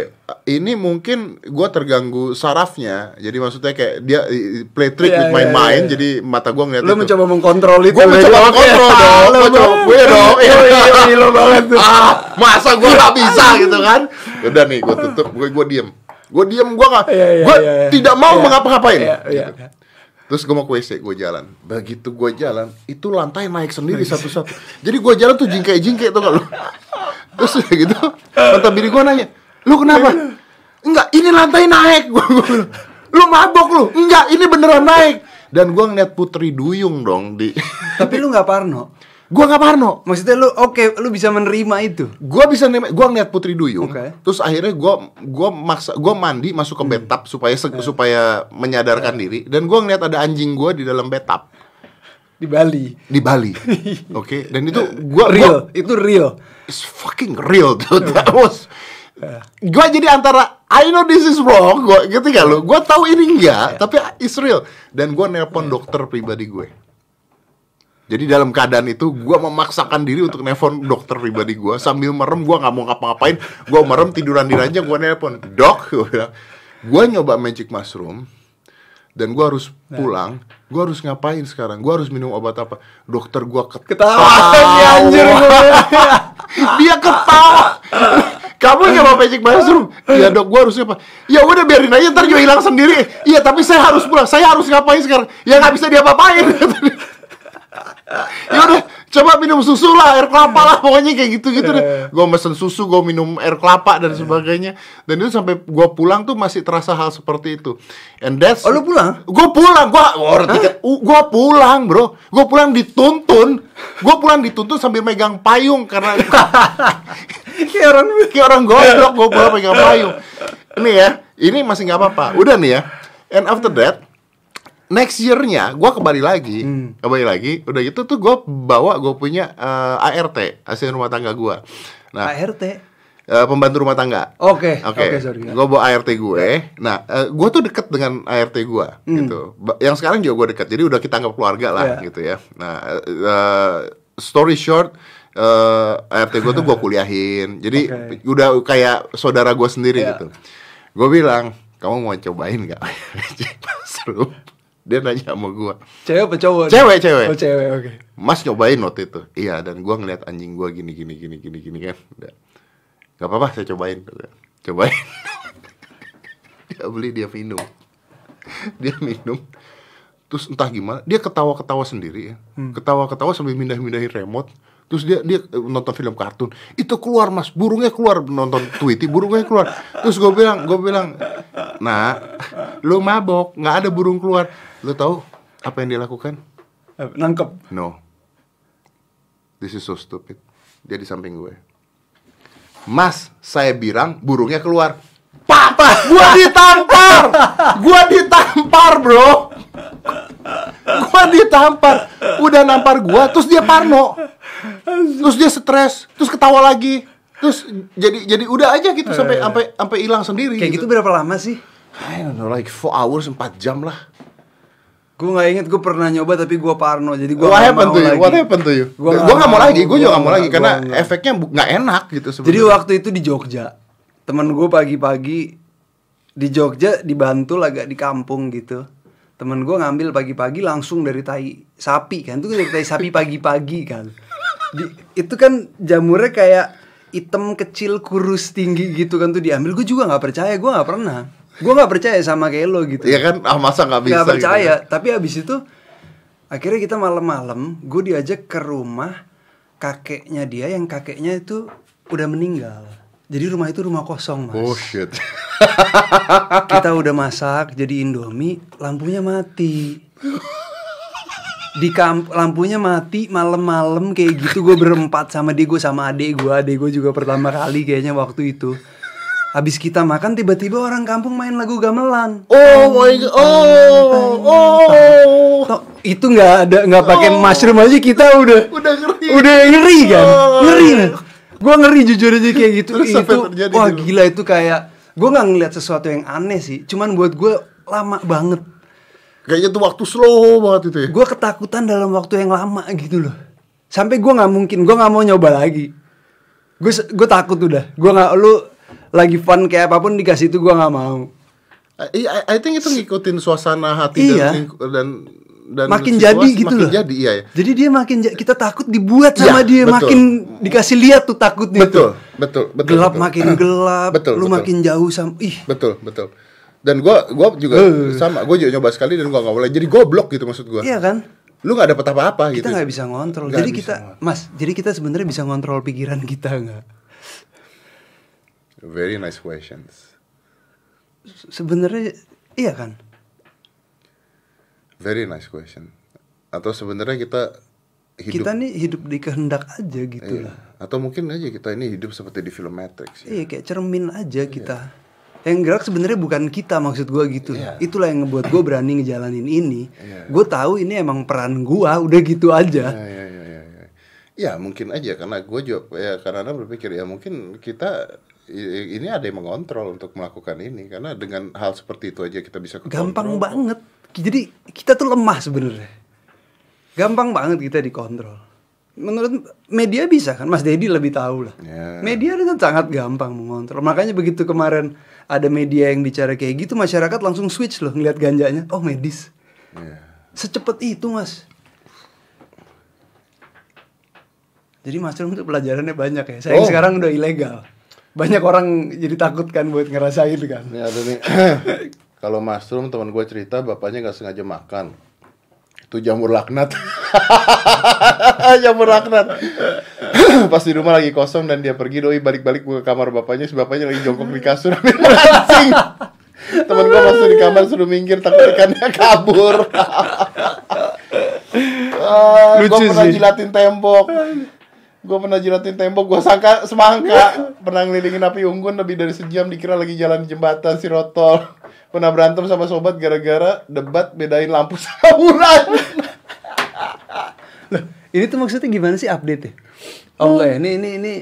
ini mungkin gue terganggu sarafnya. Jadi maksudnya kayak dia play trick Iya, with my iya, mind. iya. Jadi mata gue ngeliat Lu itu. mencoba mengkontrol itu. Gue mencoba Oke. kontrol dong, gue coba, gue dong. Iya, iya, iya, lo banget ah, masa gue gak bisa gitu kan? Udah nih, gue tutup, gue gue diem, gue diem, gue gak, Iya, iya, gue iya, iya. tidak mau Iya. mengapa-ngapain. Iya, iya. Gitu. Terus gue mau ke WC, gue jalan. Begitu gue jalan, itu lantai naik sendiri satu-satu. Jadi gue jalan tuh jingkai-jingkai tuh kalau. Terus udah gitu, mata bini gue nanya, lu kenapa? Enggak, ini lantai naik. Bilang, lu mabok lu? Enggak, ini beneran naik. Dan gue ngeliat Putri Duyung dong di. Tapi lu nggak parno. Gue nggak parno. Maksudnya lu oke, lu bisa menerima itu. Gue bisa nih, gue ngeliat Putri Duyung. Oke. Terus akhirnya gue gua maksa, gue mandi masuk ke bathtub supaya se- supaya menyadarkan diri. Dan gue ngeliat ada anjing gue di dalam bathtub Di Bali. di Bali. Oke, dan itu gue Real, itu real. it's fucking real dude. That was gue jadi antara I know this is wrong, gue gitu gak lu? Gue tahu ini enggak, tapi it's real. Dan gue nelpon dokter pribadi gue. Jadi dalam keadaan itu gue memaksakan diri untuk nelpon dokter pribadi gue sambil merem gue nggak mau ngapa-ngapain, gue merem tiduran di ranjang gue nelpon dok, gue nyoba magic mushroom dan gue harus pulang, gue harus ngapain sekarang? Gue harus minum obat apa? Dokter gue Ketawa si anjir dia ketawa. Kamu nggak mau magic mushroom? Iya dok gue harusnya apa ya udah biarin aja ntar juga hilang sendiri. Iya tapi saya harus pulang. Saya harus ngapain sekarang? Ya nggak bisa diapa-apain ya udah coba minum susu lah air kelapa lah pokoknya kayak gitu gitu deh gue mesen susu gue minum air kelapa dan sebagainya. Dan itu sampai gue pulang tuh masih terasa hal seperti itu. And that's Oh, lu pulang? gue pulang gue orang tiket gue pulang bro. Gue pulang dituntun. Gue pulang dituntun sambil megang payung karena Kayak orang kayak orang goblok gue pulang pegang payung. Ini ya ini masih nggak apa-apa. Udah nih ya. And after that next year-nya gue kembali lagi kembali lagi udah gitu tuh gue bawa gue punya eh, ART asisten rumah tangga gue nah ART. eh, pembantu rumah tangga Oke, Oke, oke, sorry. gue bawa ART gue. Nah, gue tuh deket dengan ART gue, gitu. Ba- Yang sekarang juga gue deket, jadi udah kita anggap keluarga lah, Iya. gitu ya. Nah, eh, story short, eh, ART gue tuh gue kuliahin, jadi Oke. udah kayak saudara gue sendiri Iya. gitu. Gue bilang, kamu mau cobain magic mushroom? Dia nanya sama gue, Cewek apa cowok? Cewek, cewek. Oh, cewek, oke. Mas nyobain waktu itu. Iya, dan gua ngeliat anjing gua gini gini gini gini gini kan. Udah. Gak apa-apa, saya cobain. Cobain. dia beli, dia minum. Dia minum. Terus entah gimana, dia ketawa-ketawa sendiri ya. Ketawa-ketawa sambil mindah-mindahin remote. Terus dia dia nonton film kartun. Itu keluar mas, burungnya keluar nonton Tweety, burungnya keluar. Terus gue bilang, gue bilang, nah, lu mabok, nggak ada burung keluar. Lu tahu apa yang dia lakukan? Eh, Nangkep. No. This is so stupid. Dia di samping gue. Mas, saya bilang burungnya keluar. Papa, gua ditampar. Gua ditampar, bro. Gua ditampar. Udah nampar gua, terus dia parno. Terus dia stres, terus ketawa lagi. Terus jadi jadi udah aja gitu sampai sampai sampai hilang sendiri. Kayak gitu berapa lama sih? I don't know, like 4 hours, 4 jam lah. Gue gak inget gue pernah nyoba tapi gue parno jadi gue What happened to you? What happened to you? Gua Gue nggak mau lagi, gue juga gua nggak mau lagi karena gua efeknya nggak enak gitu Jadi sebenarnya. waktu itu di Jogja temen gue pagi-pagi di Jogja di Bantul agak di kampung gitu temen gue ngambil pagi-pagi langsung dari tai sapi kan. Itu dari tai sapi pagi-pagi kan. Di, itu kan jamurnya kayak hitam kecil kurus tinggi gitu kan tuh diambil. Gue juga nggak percaya gue nggak pernah. Gue nggak percaya sama kayak lo gitu. Iya kan, ah masa nggak bisa? nggak percaya. Gitu. tapi abis itu akhirnya kita malam-malam gue diajak ke rumah kakeknya dia yang kakeknya itu udah meninggal jadi rumah itu rumah kosong mas Oh shit. kita udah masak jadi indomie lampunya mati di kamp lampunya mati malam-malam kayak gitu gue berempat sama dia gue sama adek gue adek gue juga pertama kali kayaknya waktu itu habis kita makan tiba-tiba orang kampung main lagu gamelan Oh my god. Oh, oh. Toh, itu nggak ada nggak pakai Oh. mushroom aja kita udah Udah ngeri. udah ngeri kan Oh. ngeri kan gue ngeri jujur aja kayak gitu Terus itu wah dulu? gila itu kayak gue nggak ngeliat sesuatu yang aneh sih cuman buat gue lama banget Kayaknya tuh waktu slow banget itu ya. gue ketakutan dalam waktu yang lama gitu loh sampai gue nggak mungkin gue nggak mau nyoba lagi Gue gue takut udah. Gue nggak lu lagi fun kayak apa pun dikasih itu gue nggak mau. I, I, I think itu ngikutin suasana hati Iya. dan dan dan makin situasi jadi gitu makin loh. jadi iya ya. Jadi dia makin kita takut dibuat Iya, sama dia betul. makin dikasih lihat tuh takutnya Betul, tuh. betul, betul. gelap betul. makin gelap, Betul, lu betul. makin jauh sama ih. Betul, betul. Dan gua gua juga Eh. sama, gua juga nyoba sekali dan gua nggak boleh. Jadi goblok gitu maksud gua. Iya kan? Lu nggak dapet apa-apa gitu. Kita nggak bisa ngontrol. Nggak jadi bisa kita, Mas, jadi kita sebenarnya bisa ngontrol pikiran kita nggak? Very nice questions. Se- Sebenarnya iya kan? Very nice question. Atau sebenarnya kita hidup Kita nih hidup di kehendak aja gitu Iya. lah. Atau mungkin aja kita ini hidup seperti di film Matrix. Ya. Iya kayak cermin aja kita. Yang gerak sebenarnya bukan kita maksud gua gitu. Iya. Itulah yang ngebuat gue berani ngejalanin ini. Iya. Gue tahu ini emang peran gua, udah gitu aja. Ya, ya, ya, ya, ya. Mungkin aja karena gue juga ya karena berpikir ya mungkin kita ini ada yang mengontrol untuk melakukan ini karena dengan hal seperti itu aja kita bisa Gampang kekontrol. banget. Jadi kita tuh lemah sebenarnya. Gampang banget kita dikontrol. Menurut media bisa kan, Mas Dedi lebih tahu lah. Ya. Media dengan sangat gampang mengontrol. Makanya begitu kemarin ada media yang bicara kayak gitu, masyarakat langsung switch loh ngeliat ganjanya. Oh medis. Ya. Secepat itu mas. Jadi mushroom itu pelajarannya banyak ya. Saya Oh. sekarang udah ilegal. Banyak orang jadi takut kan buat ngerasain kan. Nih kalau mushroom teman gue cerita bapaknya nggak sengaja makan. Itu jamur laknat. Jamur laknat. Pas di rumah lagi kosong dan dia pergi doi balik-balik ke kamar bapaknya si bapaknya lagi jongkok di kasur. Mancing teman gue masuk di kamar suruh minggir takut ikannya kabur. Ah, gue pernah jilatin tembok. Gue pernah jilatin tembok gue sangka semangka. Pernah ngelilingin api unggun lebih dari sejam dikira lagi jalan jembatan si rotol pernah berantem sama sobat gara-gara debat bedain lampu sama bulan Loh, ini tuh maksudnya gimana sih update ya? Oh enggak ya, ini ini ini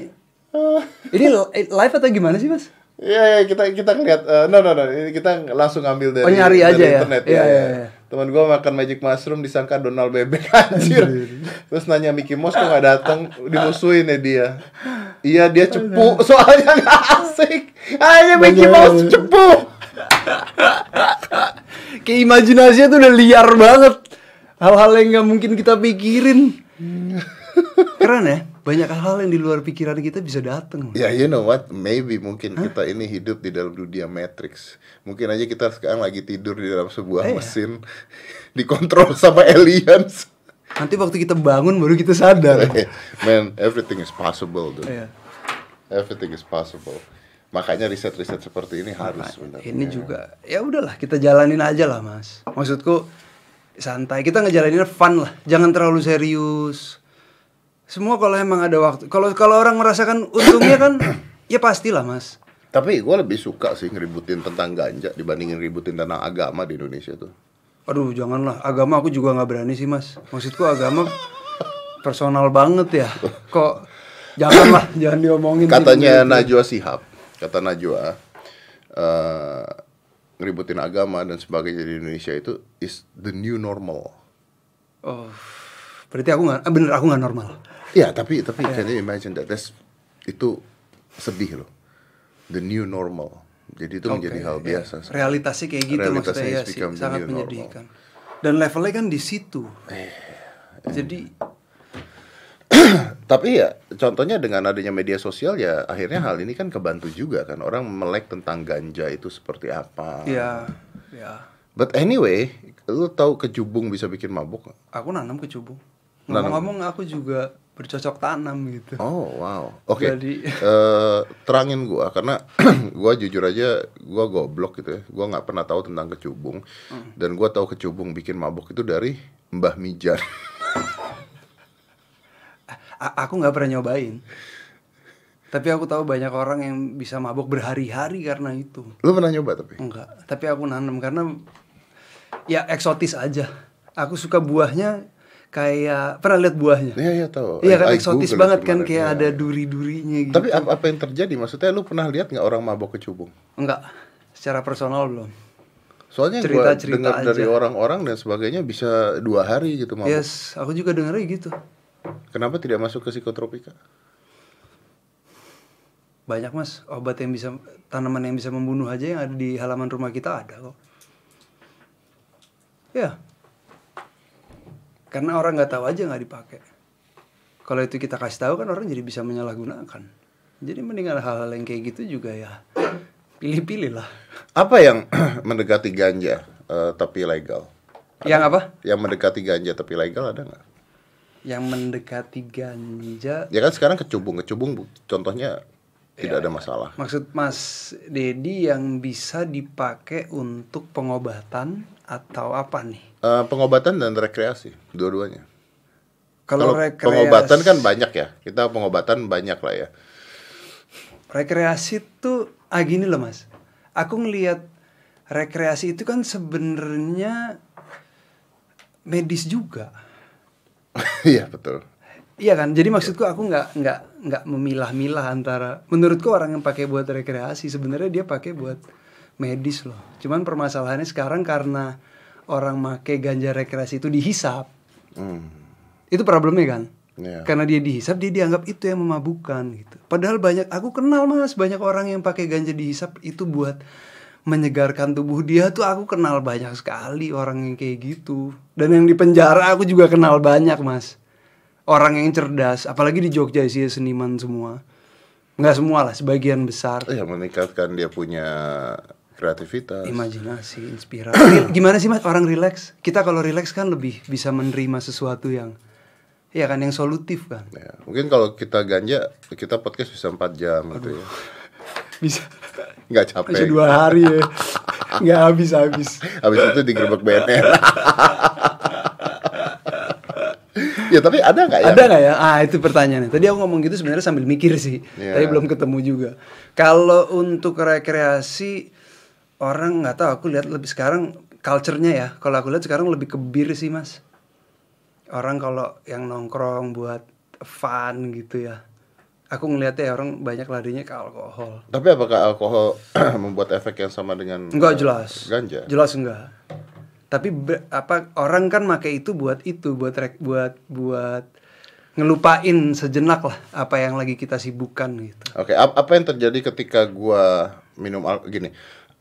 ini li- live atau gimana sih mas? Iya, ya, kita kita ngeliat, eh, no no no, ini kita langsung ngambil dari, Oh, nyari dari aja ya? internet Iya, ya. iya, iya. Teman gue makan magic mushroom disangka Donald bebek anjir. Terus nanya Mickey Mouse kok gak datang, dimusuhin ya dia. Iya dia cepu, soalnya gak asik. Hanya Mickey Bener. Mouse cepu. Kayak imajinasinya tuh udah liar banget. Hal-hal yang nggak mungkin kita pikirin. Keren ya, banyak hal-hal yang di luar pikiran kita bisa datang. Ya you know what, maybe mungkin kita ini hidup di dalam dunia Matrix. Mungkin aja kita sekarang lagi tidur di dalam sebuah Iya. mesin dikontrol sama aliens. Nanti waktu kita bangun baru kita sadar. Man, everything is possible, dude. Iya. Everything is possible. Makanya riset-riset seperti ini harus sebenarnya. Ini juga ya udahlah kita jalanin aja lah mas. Maksudku santai kita ngejalaninnya fun lah, jangan terlalu serius. Semua kalau emang ada waktu, kalau kalau orang merasakan untungnya kan, ya pastilah mas. Tapi gue lebih suka sih ngeributin tentang ganja dibandingin ributin tentang agama di Indonesia tuh. Aduh janganlah, agama aku juga nggak berani sih mas. Maksudku agama personal banget ya. Kok janganlah, jangan diomongin. Katanya. Najwa Sihab, kata Najwa, eh ngeributin agama dan sebagainya di Indonesia itu is the new normal. Oh, berarti aku nggak, ah, bener aku nggak normal. Ya, tapi tapi can you imagine that? That's, itu sedih loh. The new normal. Jadi itu menjadi Oke, hal ya. biasa. Realitasnya kayak gitu Realitasnya maksudnya ya sih, sangat new normal. menyedihkan. Dan levelnya kan di situ. Jadi Tapi ya contohnya dengan adanya media sosial ya akhirnya hal ini kan kebantu juga kan orang melek tentang ganja itu seperti apa. ya, ya, But anyway, lu tahu kecubung bisa bikin mabuk? aku nanam kecubung. Ngomong-ngomong aku juga bercocok tanam gitu. Oh wow, oke. Jadi- Eh, terangin gua karena gua jujur aja gua goblok gitu ya. Gua nggak pernah tahu tentang kecubung Hmm. dan gua tahu kecubung bikin mabuk itu dari Mbah Mijan. A- aku nggak pernah nyobain. Tapi aku tahu banyak orang yang bisa mabuk berhari-hari karena itu. lu pernah nyoba tapi? Enggak, tapi aku nanam karena ya eksotis aja. Aku suka buahnya kayak pernah lihat buahnya? Iya iya tahu. Iya kan I- eksotis Google banget kan kayak iya. ada duri-durinya gitu. Tapi apa, apa yang terjadi? Maksudnya lu pernah lihat nggak orang mabok kecubung? enggak secara personal belum. Soalnya gua Cerita-cerita dengar dari orang-orang dan sebagainya bisa dua hari gitu mabok. Yes, aku juga dengernya gitu. Kenapa tidak masuk ke psikotropika? banyak mas. Obat yang bisa tanaman yang bisa membunuh aja yang ada di halaman rumah kita ada kok. Ya. Karena orang nggak tahu aja nggak dipakai. Kalau itu kita kasih tahu kan orang jadi bisa menyalahgunakan. Jadi mendingan hal-hal yang kayak gitu juga ya. Pilih-pilih lah. Apa yang mendekati ganja eh, tapi legal? yang apa? Yang mendekati ganja tapi legal ada nggak? Yang mendekati ganja Ya kan sekarang kecubung, kecubung bu- contohnya tidak ada masalah. maksud Mas Dedi yang bisa dipakai untuk pengobatan atau apa nih Eh, pengobatan dan rekreasi, dua-duanya. kalau Kalau rekreasi pengobatan kan banyak ya, kita pengobatan banyak lah ya. rekreasi tuh ah gini loh mas aku ngelihat rekreasi itu kan sebenarnya medis juga Iya betul. iya kan jadi maksudku aku nggak nggak nggak memilah-milah antara menurutku orang yang pakai buat rekreasi sebenarnya dia pakai buat medis loh cuman permasalahannya sekarang karena orang make ganja rekreasi itu dihisap Hmm. itu problemnya kan Iya. karena dia dihisap dia dianggap itu yang memabukkan gitu padahal banyak aku kenal mas banyak orang yang pakai ganja dihisap itu buat menyegarkan tubuh dia tuh aku kenal banyak sekali orang yang kayak gitu. Dan yang di penjara aku juga kenal banyak mas. Orang yang cerdas apalagi di Jogja sih seniman semua. Nggak semua lah sebagian besar. Ya meningkatkan dia punya kreativitas. imajinasi inspirasi. Gimana sih mas? Orang rileks? Kita kalau rileks kan lebih bisa menerima sesuatu yang ya kan yang solutif kan? Ya, mungkin kalau kita ganja, kita podcast bisa 4 jam gitu ya. Bisa. Nggak bisa capek. dua hari ya. Nggak habis habis. Habis itu digerebek BNN. ya tapi ada nggak ya? ada nggak ya? Ah itu pertanyaannya. Tadi aku ngomong gitu sebenarnya sambil mikir sih. Iya. tapi belum ketemu juga. Kalau untuk rekreasi orang nggak tahu. Aku lihat lebih sekarang culture-nya ya. Kalau aku lihat sekarang lebih ke bir sih mas. Orang kalau yang nongkrong buat fun gitu ya aku ngelihatnya ya orang banyak larinya ke alkohol Tapi apakah alkohol membuat efek yang sama dengan Enggak eh, jelas. ganja? Jelas enggak. Tapi apa orang kan make itu buat itu, buat rek, buat buat ngelupain sejenak lah apa yang lagi kita sibukkan gitu. Oke, ap- apa yang terjadi ketika gua minum al gini?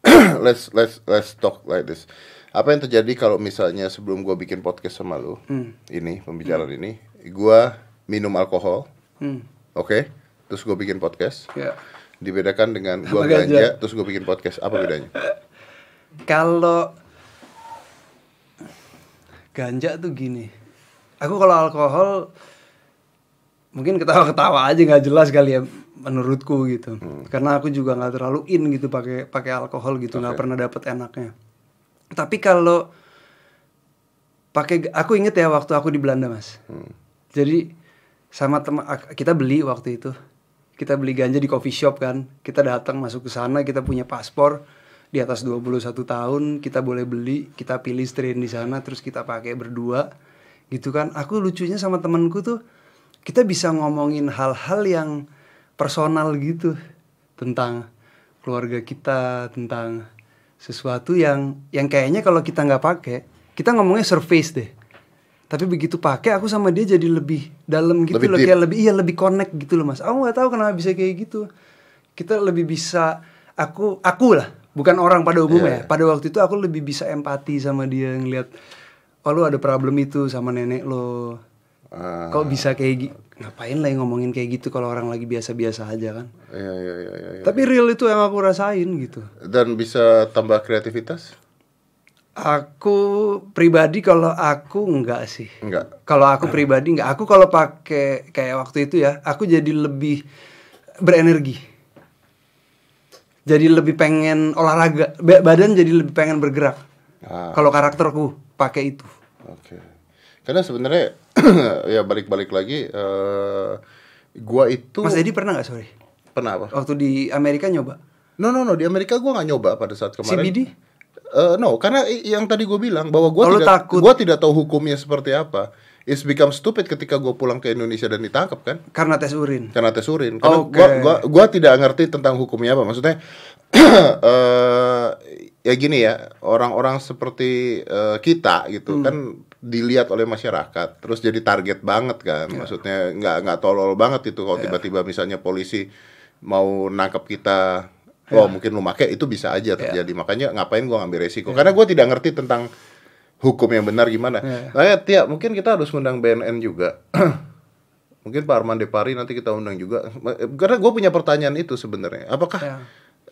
let's let's let's talk like this. Apa yang terjadi kalau misalnya sebelum gua bikin podcast sama lu, Hmm. ini pembicaraan ini, gua minum alkohol, Hmm. Oke? Terus gua bikin podcast. Ya. Dibedakan dengan ganja. ganja, terus gua bikin podcast. Apa bedanya? Kalau ganja tuh gini. Aku kalau alkohol mungkin ketawa-ketawa aja nggak jelas kali ya menurutku gitu. Karena aku juga nggak terlalu in gitu pakai pakai alkohol gitu, nggak pernah dapet enaknya. Tapi kalau pakai aku inget ya waktu aku di Belanda, Mas. Jadi sama teman kita beli waktu itu. Kita beli ganja di coffee shop kan. Kita datang masuk ke sana, kita punya paspor di atas 21 tahun, kita boleh beli, kita pilih strain di sana terus kita pakai berdua. Gitu kan. Aku lucunya sama temanku tuh kita bisa ngomongin hal-hal yang personal gitu tentang keluarga kita, tentang sesuatu yang yang kayaknya kalau kita nggak pakai, kita ngomongnya surface deh. Tapi begitu pakai aku sama dia jadi lebih dalam gitu Lebih loh, deep. kayak lebih iya lebih connect gitu loh mas. Aku nggak tahu kenapa bisa kayak gitu. Kita lebih bisa aku aku lah, bukan orang pada umumnya. ya. Pada waktu itu aku lebih bisa empati sama dia ngeliat, oh lu ada problem itu sama nenek lo. Ah, Kok bisa kayak gitu? Ngapain lah yang ngomongin kayak gitu kalau orang lagi biasa-biasa aja kan? iya, iya, iya, iya, iya. Tapi real itu yang aku rasain gitu. Dan bisa tambah kreativitas? Aku pribadi kalau aku enggak sih. Enggak. Kalau aku pribadi enggak. Aku kalau pakai kayak waktu itu ya, aku jadi lebih berenergi. Jadi lebih pengen olahraga, Ba- badan jadi lebih pengen bergerak. Ah. Kalau karakterku pakai itu. Oke. Karena sebenarnya ya balik-balik lagi eh gua itu Mas Edi pernah nggak sorry? pernah apa? Waktu di Amerika nyoba No no no di Amerika gua nggak nyoba pada saat kemarin. CBD? Eh, no, karena yang tadi gue bilang bahwa gua Oh, tidak takut. gua tidak tahu hukumnya seperti apa. It's become stupid ketika gue pulang ke Indonesia dan ditangkap kan karena tes urin. karena tes urin. Karena Oke. gua, gua gua tidak ngerti tentang hukumnya apa. Maksudnya eh ya gini ya, orang-orang seperti eh, kita gitu kan dilihat oleh masyarakat, terus jadi target banget kan. Maksudnya nggak nggak tolol banget itu kalau tiba-tiba misalnya polisi mau nangkap kita oh mungkin lu make itu bisa aja terjadi. Makanya ngapain gua ngambil resiko? Karena gua tidak ngerti tentang hukum yang benar gimana. Iya. Makanya, Tia mungkin kita harus undang BNN juga. Mungkin Pak Arman Depari nanti kita undang juga. Karena gue punya pertanyaan itu sebenarnya. Apakah Ya.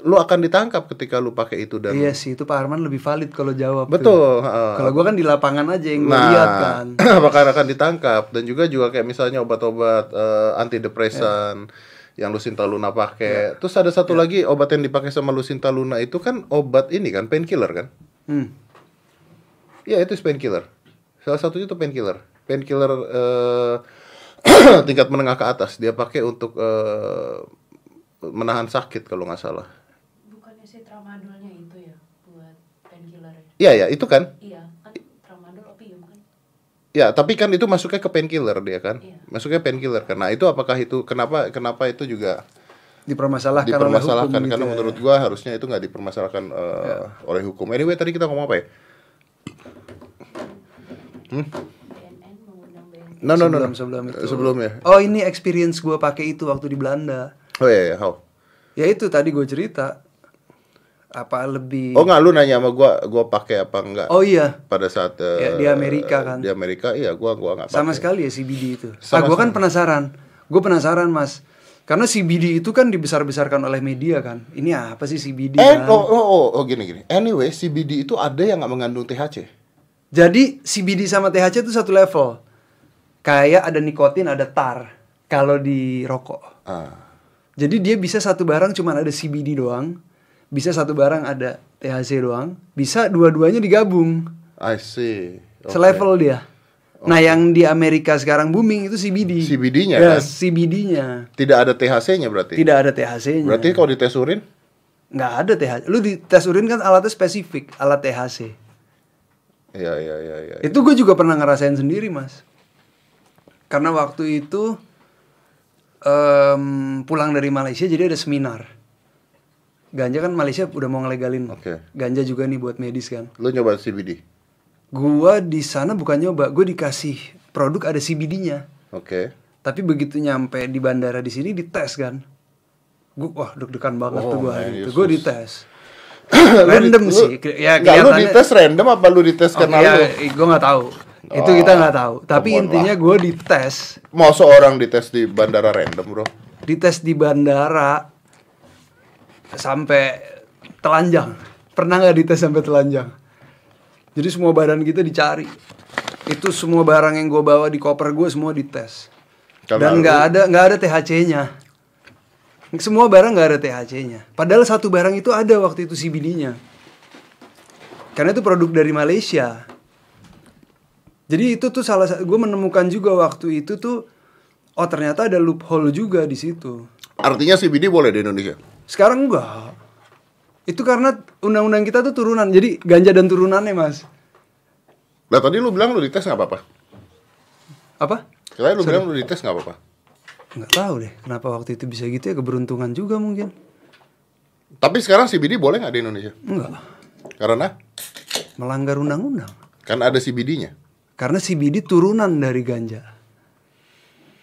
lu akan ditangkap ketika lu pakai itu dan Iya sih, itu Pak Arman lebih valid kalau jawab. betul heeh. Kalau gua kan di lapangan aja yang Nah, lihat kan. apakah akan ditangkap? Dan juga juga kayak misalnya obat-obat eh, antidepresan yang Lucinta Luna pakai. Terus ada satu lagi obat yang dipakai sama Lucinta Luna itu kan obat ini kan painkiller kan? Hmm. Iya itu painkiller. Salah satunya itu painkiller. Painkiller eh, tingkat menengah ke atas dia pakai untuk eh, menahan sakit kalau nggak salah. Bukannya si tramadolnya itu ya buat painkiller ya? Iya ya itu kan? Ya, tapi kan itu masuknya ke painkiller dia kan. Iya. Masuknya painkiller. Karena itu apakah itu kenapa kenapa itu juga Dipermasalahkan, dipermasalahkan oleh hukum karena gitu ya. menurut gua harusnya itu nggak dipermasalahkan eh, oleh hukum. Anyway, tadi kita ngomong apa ya? BNN. No, no, no, no. Sebelum- sebelum itu. Sebelumnya. Oh, ini experience gua pakai itu waktu di Belanda. Oh iya, iya, how? Ya itu tadi gue cerita. Apa lebih Oh nggak lu nanya sama gua gua pakai apa enggak? Oh iya, Pada saat eh, Ya, di Amerika kan. Di Amerika iya gua gua nggak sama sekali ya CBD itu. Sama ah, gue kan penasaran. Gue penasaran, Mas. Karena CBD itu kan dibesar-besarkan oleh media kan. Ini apa sih CBD Eh, kan? oh, oh, oh, oh, gini gini. Anyway, CBD itu ada yang nggak mengandung THC. Jadi CBD sama THC itu satu level. Kayak ada nikotin, ada tar kalau di rokok. Ah. Jadi dia bisa satu barang cuma ada CBD doang, bisa satu barang ada THC doang, bisa dua-duanya digabung. I see. Oke. Selevel dia. Nah, yang di Amerika sekarang booming itu CBD. CBD-nya Ya, kan? CBD-nya. Tidak ada THC-nya berarti. Tidak ada THC-nya. Berarti kalau dites urin nggak ada THC. Lu di tes urin kan alatnya spesifik, alat THC. Iya, iya, iya, iya. Itu gue juga pernah ngerasain sendiri, Mas. Karena waktu itu em, pulang dari Malaysia jadi ada seminar. Ganja kan Malaysia udah mau ngelegalin. Oke. Ganja juga nih buat medis kan. Lu nyoba CBD. Gua di sana bukan nyoba, gue dikasih produk ada CBD-nya. Oke. Tapi begitu nyampe di bandara di sini dites kan. Gue wah deg-degan banget Oh, tuh gue man, hari itu. Gue dites. Random Lu- sih. Ya Nggak, lu dites random apa lu dites karena ya, lu gue nggak tahu. Itu Oh, kita nggak tahu. Tapi intinya gue dites, mau seorang dites di bandara random, Bro? dites di bandara sampai telanjang. Pernah nggak dites sampai telanjang? Jadi semua badan kita dicari. Itu semua barang yang gue bawa di koper gue semua dites. Karena Dan nggak ada nggak ada THC-nya. Semua barang nggak ada THC-nya. Padahal satu barang itu ada waktu itu CBD-nya. Karena itu produk dari Malaysia. Jadi itu tuh salah satu gue menemukan juga waktu itu tuh oh ternyata ada loophole juga di situ. Artinya CBD boleh di Indonesia. Sekarang enggak. Itu karena undang-undang kita tuh turunan. Jadi ganja dan turunannya, Mas. Lah tadi lu bilang lu dites nggak apa-apa. Apa? Kalian lu bilang lu dites nggak apa-apa. Nggak tahu deh kenapa waktu itu bisa gitu ya keberuntungan juga mungkin. Tapi sekarang CBD boleh nggak di Indonesia? Enggak. Karena Melanggar undang-undang. kan ada CBD-nya. Karena CBD turunan dari ganja.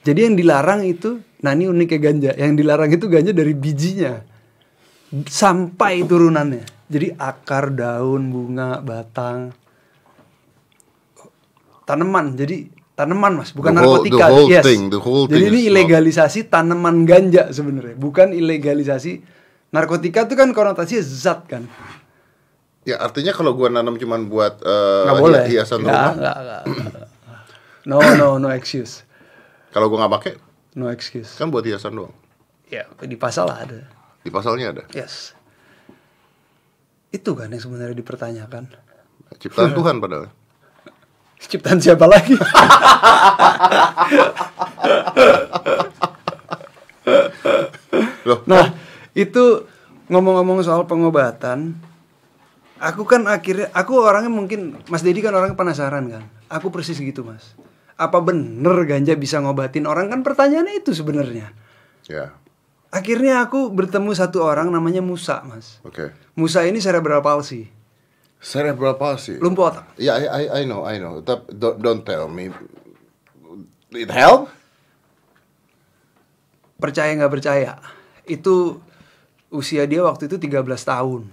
Jadi yang dilarang itu, nah ini uniknya ganja. Yang dilarang itu ganja dari bijinya. Sampai turunannya. Jadi akar, daun, bunga, batang. Tanaman. Jadi tanaman mas, bukan The whole- narkotika. the whole yes. thing, the whole Jadi thing ini is not- ilegalisasi tanaman ganja sebenarnya. Bukan ilegalisasi narkotika itu kan konotasinya zat kan. Ya artinya kalau gua nanam cuman buat Nggak boleh. hi- hiasan Nggak, rumah, nggak, nggak, nggak. No, no, no excuse. kalau gua nggak pakai No excuse. kan buat hiasan doang. Ya, di pasal ada. Di pasalnya ada. Yes. Itu kan yang sebenarnya dipertanyakan. Ciptaan Tuhan padahal. Ciptaan siapa lagi? Loh, nah, itu ngomong-ngomong soal pengobatan, aku kan akhirnya, aku orangnya mungkin, Mas Dedi kan orangnya penasaran kan. Aku persis gitu mas. Apa bener ganja bisa ngobatin orang kan pertanyaannya itu sebenarnya. ya. Akhirnya aku bertemu satu orang namanya Musa mas. Oke. Musa ini cerebral palsy, Cerebral palsy. lumpuh otak. Ya, I, I, I know, I know. Tapi don't, don't tell me. It help? percaya nggak percaya Itu usia dia waktu itu 13 tahun.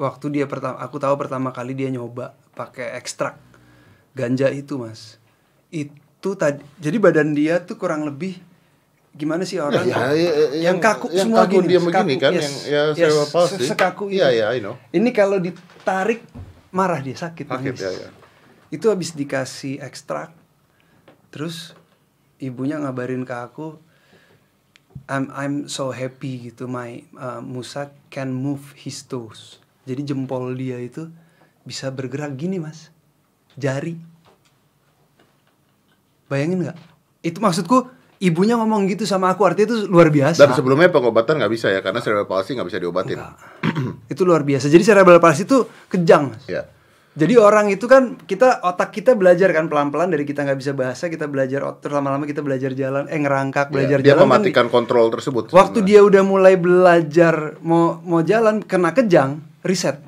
Waktu dia pertama aku tahu pertama kali dia nyoba pakai ekstrak ganja itu, Mas. Itu tadi jadi badan dia tuh kurang lebih gimana sih orang Ya, ya, ya, yang kaku yang semua kaku gini, dia sekaku, begini kan, yes, yang ya yes, se- sekaku Iya, itu. iya, I know. Ini kalau ditarik marah dia sakit, Sakit, nangis. ya, ya. Itu habis dikasih ekstrak, terus ibunya ngabarin ke aku, I'm I'm so happy gitu, my uh, Musa can move his toes. Jadi jempol dia itu bisa bergerak gini mas, jari. Bayangin nggak? Itu maksudku ibunya ngomong gitu sama aku artinya itu luar biasa. Dan sebelumnya pengobatan nggak bisa ya karena cerebral palsy nggak bisa diobatin. Itu luar biasa. Jadi cerebral palsy itu kejang. Ya. Jadi orang itu kan kita otak kita belajar kan pelan-pelan dari kita nggak bisa bahasa kita belajar ot- terus lama-lama kita belajar jalan eh ngerangkak belajar Ya, dia jalan kan mematikan kontrol tersebut. waktu sebenarnya. dia udah mulai belajar mau mau jalan kena kejang riset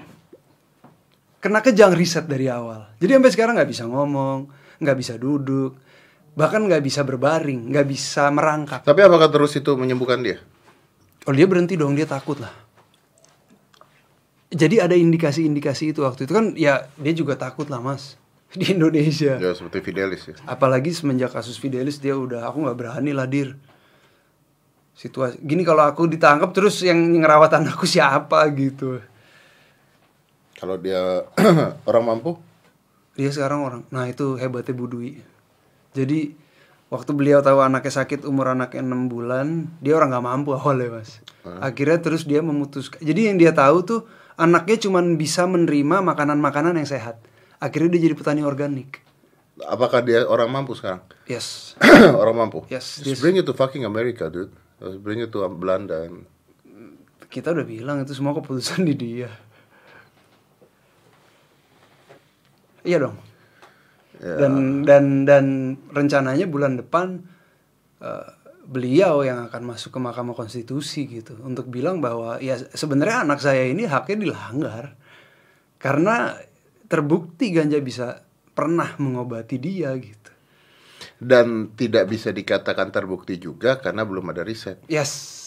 kena kejang riset dari awal jadi sampai sekarang nggak bisa ngomong nggak bisa duduk bahkan nggak bisa berbaring nggak bisa merangkak Tapi apakah terus itu menyembuhkan dia? Oh dia berhenti dong, dia takut lah. Jadi ada indikasi-indikasi itu waktu itu kan ya dia juga takut lah mas di Indonesia. Ya seperti Fidelis ya. Apalagi semenjak kasus Fidelis dia udah aku nggak berani lah dir. Situasi gini kalau aku ditangkap terus yang ngerawat anakku siapa gitu. Kalau dia orang mampu, Dia sekarang orang. Nah itu hebatnya Bu Dwi. Jadi waktu beliau tahu anaknya sakit umur anaknya 6 bulan, dia orang nggak mampu awalnya mas. Akhirnya terus dia memutuskan. Jadi yang dia tahu tuh anaknya cuma bisa menerima makanan-makanan yang sehat. Akhirnya dia jadi petani organik. apakah dia orang mampu sekarang? Yes. orang mampu. Yes, Just bring it to fucking America, dude. Just bring it to Belanda. and- Kita udah bilang itu semua keputusan di dia. Iya dong. Dan dan dan rencananya bulan depan eh, beliau yang akan masuk ke Mahkamah Konstitusi gitu untuk bilang bahwa ya sebenarnya anak saya ini haknya dilanggar karena terbukti ganja bisa pernah mengobati dia gitu. Dan tidak bisa dikatakan terbukti juga karena belum ada riset. Yes.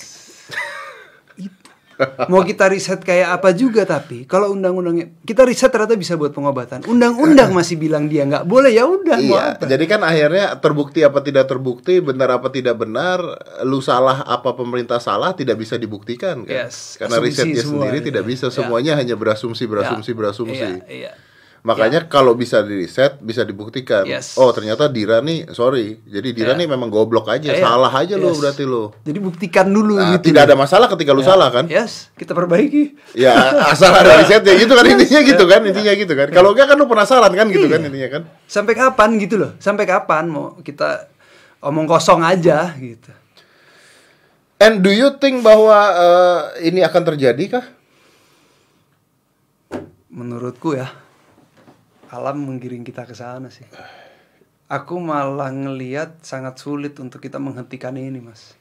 Mau kita riset kayak apa juga tapi kalau undang-undangnya kita riset ternyata bisa buat pengobatan. Undang-undang masih bilang dia nggak boleh ya udah Iya, apa? jadi kan akhirnya terbukti apa tidak terbukti, benar apa tidak benar, lu salah apa pemerintah salah tidak bisa dibuktikan kan? Yes, Karena asumsi risetnya semua sendiri gitu. tidak bisa, Ya. semuanya hanya berasumsi, berasumsi, Ya, berasumsi. Iya, iya. Makanya kalau bisa diriset, bisa dibuktikan. Yes. Oh ternyata Dira nih, sorry, jadi Dira Ya. nih memang goblok aja, Iya, salah aja lo yes. berarti lo. Jadi buktikan dulu Nah, gitu. tidak ada masalah ketika lu Ya. salah kan? Yes, kita perbaiki. Ya asal ada risetnya gitu kan intinya gitu kan intinya gitu kan. Kalau enggak kan lu penasaran kan gitu kan intinya kan. Sampai kapan gitu loh? Sampai kapan mau kita omong kosong aja gitu. And do you think bahwa eh, ini akan terjadi kah? Menurutku ya alam menggiring kita ke sana sih. Aku malah ngelihat sangat sulit untuk kita menghentikan ini, Mas.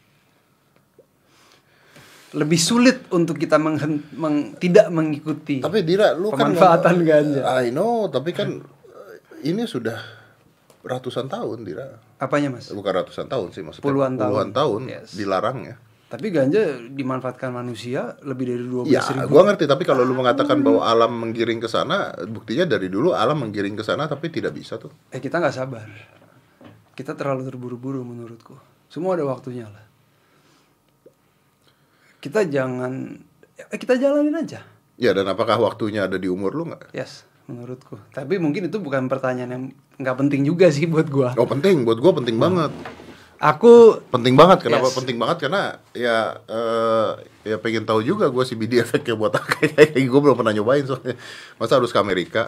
Lebih sulit untuk kita menghen- meng- tidak mengikuti. Tapi Dira lu kan Pemanfaatan ngomong- ganja. I know, tapi kan eh, ini sudah ratusan tahun Dira. Apanya, Mas? Bukan ratusan tahun sih maksudnya. Puluhan tahun. Puluhan tahun Yes. dilarangnya. Tapi ganja dimanfaatkan manusia lebih dari 12 Ya, ribu. gua ngerti tapi kalau lu mengatakan bahwa alam menggiring ke sana, buktinya dari dulu alam menggiring ke sana tapi tidak bisa tuh. Eh kita nggak sabar. Kita terlalu terburu-buru menurutku. Semua ada waktunya lah. Kita jangan, eh, kita jalanin aja. Ya dan apakah waktunya ada di umur lu nggak? Yes, menurutku. Tapi mungkin itu bukan pertanyaan yang nggak penting juga sih buat gua. Oh penting, buat gua penting banget. Aku Penting banget, kenapa Yes. penting banget? Karena ya eh, ya pengen tahu juga gua si BD efeknya buat. Kayak gue belum pernah nyobain soalnya. Masa harus ke Amerika?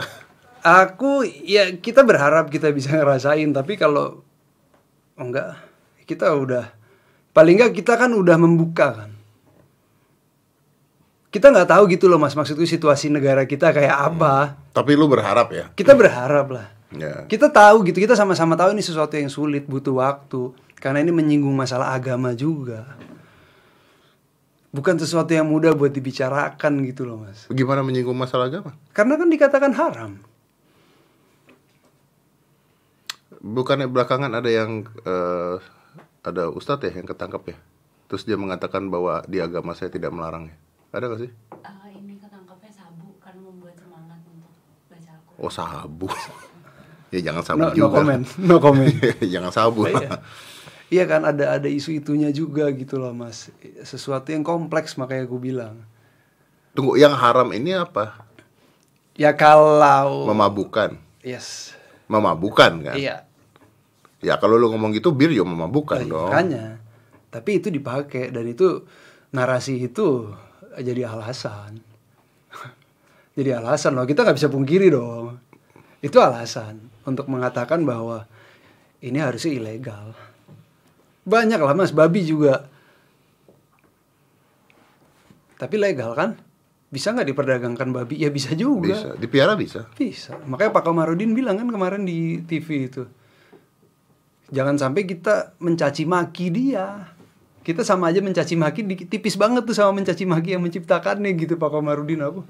aku ya kita berharap kita bisa ngerasain tapi kalau oh, enggak kita udah paling enggak kita kan udah membuka kan kita nggak tahu gitu loh mas maksudku situasi negara kita kayak apa Tapi lu berharap ya? kita berharap lah Ya. kita tahu gitu kita sama-sama tahu ini sesuatu yang sulit butuh waktu karena ini menyinggung masalah agama juga bukan sesuatu yang mudah buat dibicarakan gitu loh mas Gimana menyinggung masalah agama? karena kan dikatakan haram Bukannya belakangan ada yang eh, ada ustadz ya yang ketangkep ya? terus dia mengatakan bahwa di agama saya tidak melarangnya. Ada gak sih? Eh, ini ketangkapnya sabu karena membuat semangat untuk baca Al-Quran. Oh sabu. ya jangan sabu No, no juga. comment, no comment. jangan sabu. Iya. Iya kan ada ada isu itunya juga gitu loh mas. Sesuatu yang kompleks makanya gue bilang. Tunggu, yang haram ini apa? Ya kalau Memabukan. yes, Memabukan kan? iya. Ya kalau lu ngomong gitu bir juga memabukan Iya, dong. Makanya. Tapi itu dipakai dan itu narasi itu jadi alasan. jadi alasan loh. Kita nggak bisa pungkiri dong. Itu alasan untuk mengatakan bahwa ini harusnya ilegal. Banyak lah mas, babi juga. Tapi legal kan? Bisa nggak diperdagangkan babi? Ya bisa juga. Bisa, dipiara bisa. Bisa. Makanya Pak Kamarudin bilang kan kemarin di TV itu. Jangan sampai kita mencaci maki dia. Kita sama aja mencaci maki tipis banget tuh sama mencaci maki yang menciptakannya gitu Pak Kamarudin aku.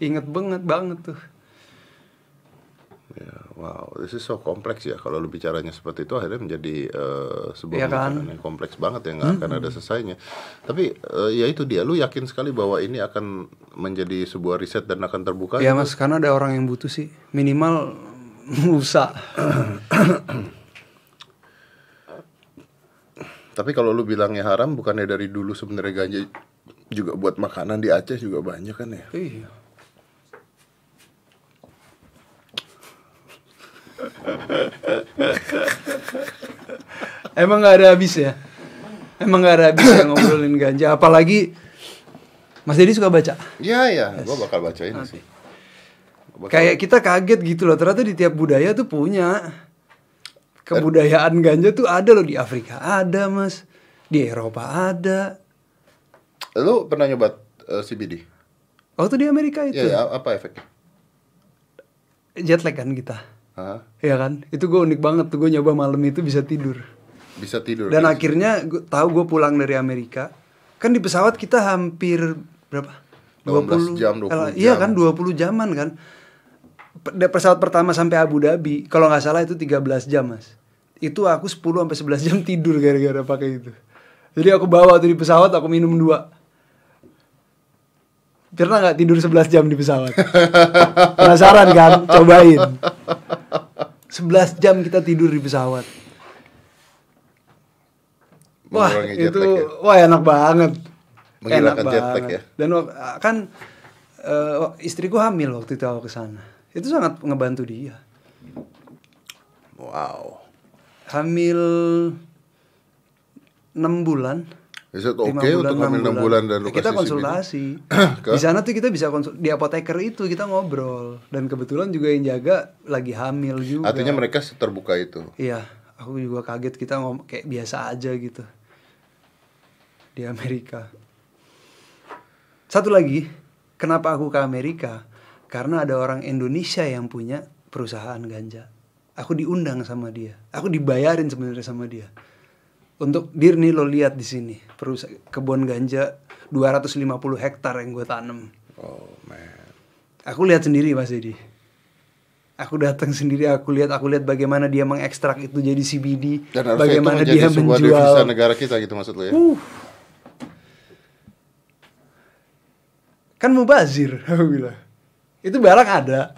Ingat banget banget tuh. Ya, wow, this is so kompleks ya. Kalau lu bicaranya seperti itu akhirnya menjadi eh, sebuah Iya kan? yang kompleks banget yang nggak akan ada selesainya. Tapi eh, ya itu dia, lu yakin sekali bahwa ini akan menjadi sebuah riset dan akan terbuka? Ya mas, karena ada orang yang butuh sih. Minimal Musa. Tapi kalau lu bilangnya haram, bukannya dari dulu sebenarnya ganja juga buat makanan di Aceh juga banyak kan ya? Iya. Emang nggak ada habis ya? Emang nggak ada habis ya ngobrolin ganja. Apalagi Mas Dedi suka baca. Iya ya, gua bakal baca ini sih. Bakal- Kayak kita kaget gitu loh. Ternyata di tiap budaya tuh punya kebudayaan ganja tuh ada loh di Afrika ada mas, di Eropa ada. Lu pernah nyoba eh, CBD? Waktu di Amerika itu Iya, ya, apa efeknya? jet lag kan kita. Hah? Iya kan? Itu gue unik banget tuh gue nyoba malam itu bisa tidur. Bisa tidur. Dan di- akhirnya gue tahu gue pulang dari Amerika. Kan di pesawat kita hampir berapa? 18 jam, 20 Kalau- Iya jam. kan 20 jaman kan. Pesawat pertama sampai Abu Dhabi, kalau nggak salah itu 13 jam, Mas. Itu aku 10 sampai 11 jam tidur gara-gara pakai itu. Jadi aku bawa tuh di pesawat, aku minum dua. Pernah nggak tidur 11 jam di pesawat? Penasaran kan? Cobain. 11 jam kita tidur di pesawat. Wah, jet itu ya? wah enak banget. Menghilangkan jet lag ya? Dan wak- kan eh, istriku hamil waktu itu aku ke sana. Itu sangat ngebantu dia. Wow. Hamil 6 bulan. Is it okay untuk enam hamil 6 bulan. dan lu Ya, kita konsultasi. Di sana tuh kita bisa konsul di apoteker itu kita ngobrol. Dan kebetulan juga yang jaga lagi hamil juga. Artinya mereka terbuka itu. iya aku juga kaget kita ngom kayak biasa aja gitu. Di Amerika. Satu lagi kenapa aku ke Amerika? Karena ada orang Indonesia yang punya perusahaan ganja. Aku diundang sama dia. Aku dibayarin sebenarnya sama dia untuk dir nih lo lihat di sini perusahaan kebun ganja 250 hektar yang gue tanam Oh man. aku lihat sendiri mas Dedi aku datang sendiri aku lihat aku lihat bagaimana dia mengekstrak itu jadi CBD Dan bagaimana itu dia sebuah menjual devisa negara kita gitu maksud lu ya? Uh. kan mubazir aku bilang itu barang ada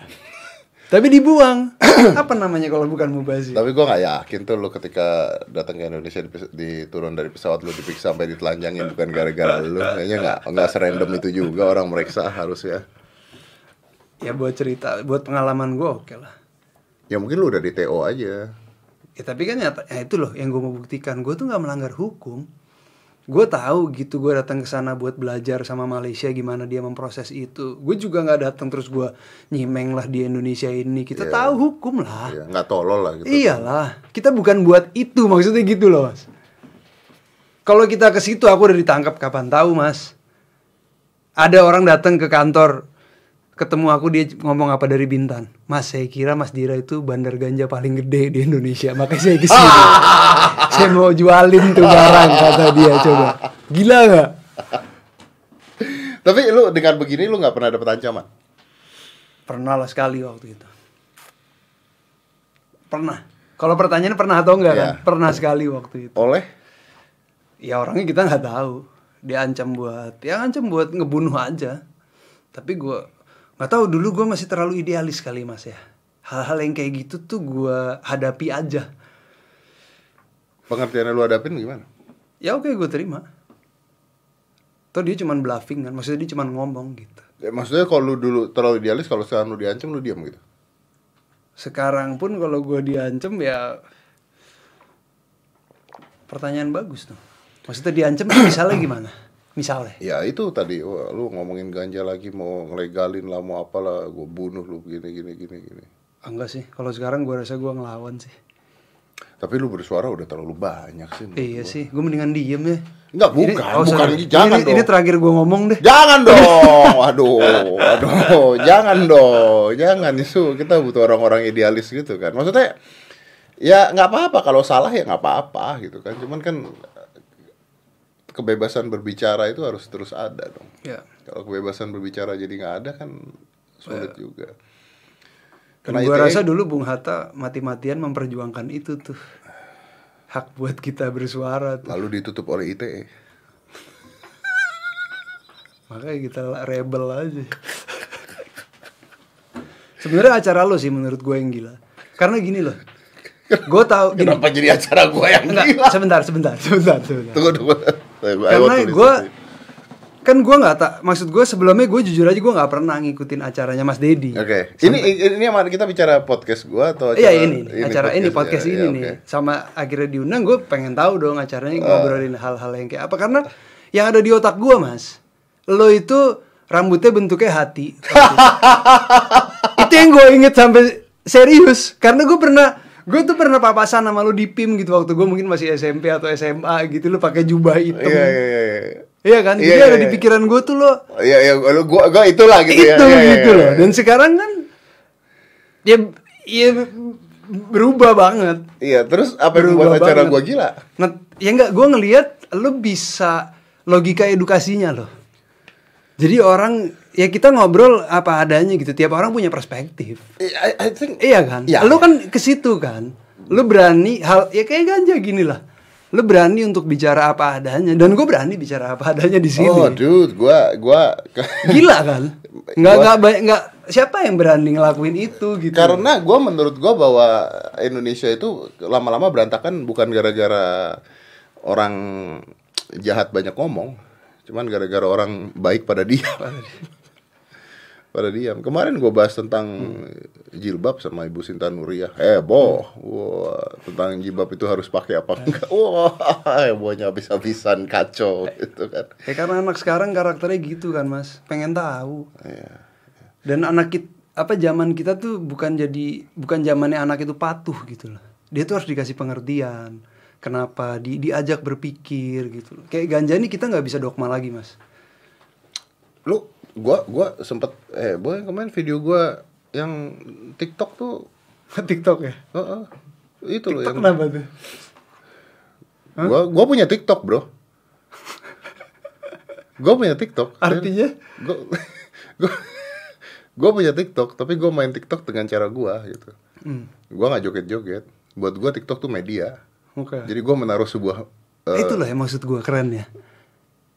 tapi dibuang apa namanya kalau bukan mubazir Tapi gua nggak yakin tuh lu ketika datang ke Indonesia di, di turun dari pesawat lu diperiksa sampai ditelanjangin bukan gara-gara lu. Kayaknya nggak nggak serandom itu juga orang meriksa harus ya. ya buat cerita buat pengalaman gue oke lah Ya mungkin lu udah di TO aja. Ya tapi kan nyata, ya itu loh yang gue mau buktikan. Gue tuh nggak melanggar hukum. Gue tahu gitu gue datang ke sana buat belajar sama Malaysia gimana dia memproses itu. Gue juga nggak datang terus gue nyimeng lah di Indonesia ini. Kita Iya. tahu hukum lah. Ya, nggak tolol lah gitu. Iyalah, kita bukan buat itu maksudnya gitu loh mas. Kalau kita ke situ aku udah ditangkap kapan tahu mas. Ada orang datang ke kantor, ketemu aku dia ngomong apa dari Bintan. Mas saya kira Mas Dira itu bandar ganja paling gede di Indonesia, makanya saya ke sini. saya mau jualin tuh barang kata dia coba. Gila nggak? Tapi lu dengan begini lu nggak pernah dapet ancaman? Pernah lah sekali waktu itu. Pernah. Kalau pertanyaannya pernah atau enggak kan? Iya. Pernah sekali waktu itu. Oleh? ya orangnya kita nggak tahu dia ancam buat ya ancam buat ngebunuh aja tapi gua nggak tahu dulu gua masih terlalu idealis kali mas ya hal-hal yang kayak gitu tuh gua hadapi aja Pengertiannya lu hadapin gimana? ya oke gue terima Toh dia cuman bluffing kan maksudnya dia cuman ngomong gitu Ya, maksudnya kalau lu dulu terlalu idealis, kalau sekarang lu diancam lu diam gitu. sekarang pun kalau gue diancem ya pertanyaan bagus tuh maksudnya diancem tuh misalnya gimana misalnya Ya itu tadi, wah, lu ngomongin ganja lagi mau ngelegalin lah mau apalah, gue bunuh lu gini gini gini gini. Enggak sih kalau sekarang gue rasa gue ngelawan sih Tapi lu bersuara udah terlalu banyak sih. iya gua. sih gue mendingan diem ya Enggak, Ini- bukan, oh, bukan, sorry. jangan ini, dong. ini terakhir gue ngomong deh Jangan dong, aduh, aduh, jangan dong, jangan itu kita butuh orang-orang idealis gitu kan. Maksudnya ya nggak apa-apa kalau salah ya nggak apa-apa gitu kan. Cuman kan kebebasan berbicara itu harus terus ada dong. ya Kalau kebebasan berbicara jadi nggak ada kan sulit juga. Dan gue rasa dulu Bung Hatta mati-matian memperjuangkan itu tuh hak buat kita bersuara tuh lalu ditutup oleh. ITE. makanya kita rebel aja sebenarnya acara lo sih menurut gue yang gila karena gini loh gue tahu gini Kenapa jadi acara gua yang Enggak, gila? sebentar, sebentar, sebentar, sebentar. Tunggu tunggu. Karena gue. Kan gue nggak tak maksud gue sebelumnya gue jujur aja gue nggak pernah ngikutin acaranya Mas Dedi. Oke, ini ini yang mana kita bicara podcast gua atau acara Iya ini, nih, acara ini podcast ya? ini Ya, nih. oke. Sama akhirnya diundang gue pengen tahu dong acaranya Ah. ngobrolin hal-hal yang kayak apa karena yang ada di otak gue mas, lo itu rambutnya bentuknya hati. itu yang gue inget sampai serius karena gue pernah gue tuh pernah papasan sama lo di PIM gitu waktu gue mungkin masih SMP atau SMA gitu lo pakai jubah hitam. Iya iya iya. iya. Iya kan? Iya, Jadi iya, ada iya. di pikiran gue tuh lo Iya iya gua gua, gua itulah gitu ya. itu Iya, iya, gitu iya, loh. iya. Dan sekarang kan ya ya berubah banget. Iya, terus apa yang membuat acara gua gila? Nah, ya enggak gue ngelihat lo bisa logika edukasinya loh. Jadi orang ya kita ngobrol apa adanya gitu. Tiap orang punya perspektif. I, I think Iya kan? Iya. Lo kan ke situ kan. Lo berani hal ya kayak ganja gini lah. Lo berani untuk bicara apa adanya dan gue berani bicara apa adanya di sini. Oh, dude, gua gua Gila kan? Nggak Gua- nggak banyak nggak siapa yang berani ngelakuin itu gitu. karena gua menurut gua bahwa Indonesia itu lama-lama berantakan bukan gara-gara orang jahat banyak ngomong, cuman gara-gara orang baik pada diam. pada diam. Kemarin gue bahas tentang jilbab sama Ibu Sinta Nuriyah. Heboh. Wah, tentang jilbab itu harus pakai apa enggak. Wah, hebohnya habis-habisan kacau gitu kan. Ya karena anak sekarang karakternya gitu kan mas, pengen tahu. Iya. Dan anak kita apa zaman kita tuh bukan jadi bukan zamannya anak itu patuh gitu loh. Dia tuh harus dikasih pengertian. Kenapa di, diajak berpikir gitu loh. Kayak ganja ini kita nggak bisa dogma lagi mas. Lu gua gua sempet eh boy kemarin video gua yang TikTok tuh TikTok ya. Heeh. itu loh TikTok yang kenapa tuh? gua gua punya TikTok, Bro. gua punya TikTok. Artinya? gua gua gua punya TikTok, tapi gua main TikTok dengan cara gua gitu. Hmm. Gua nggak joget-joget. Buat gua TikTok tuh media. Oke. Jadi gua menaruh sebuah eh, Itulah yang maksud gue keren ya.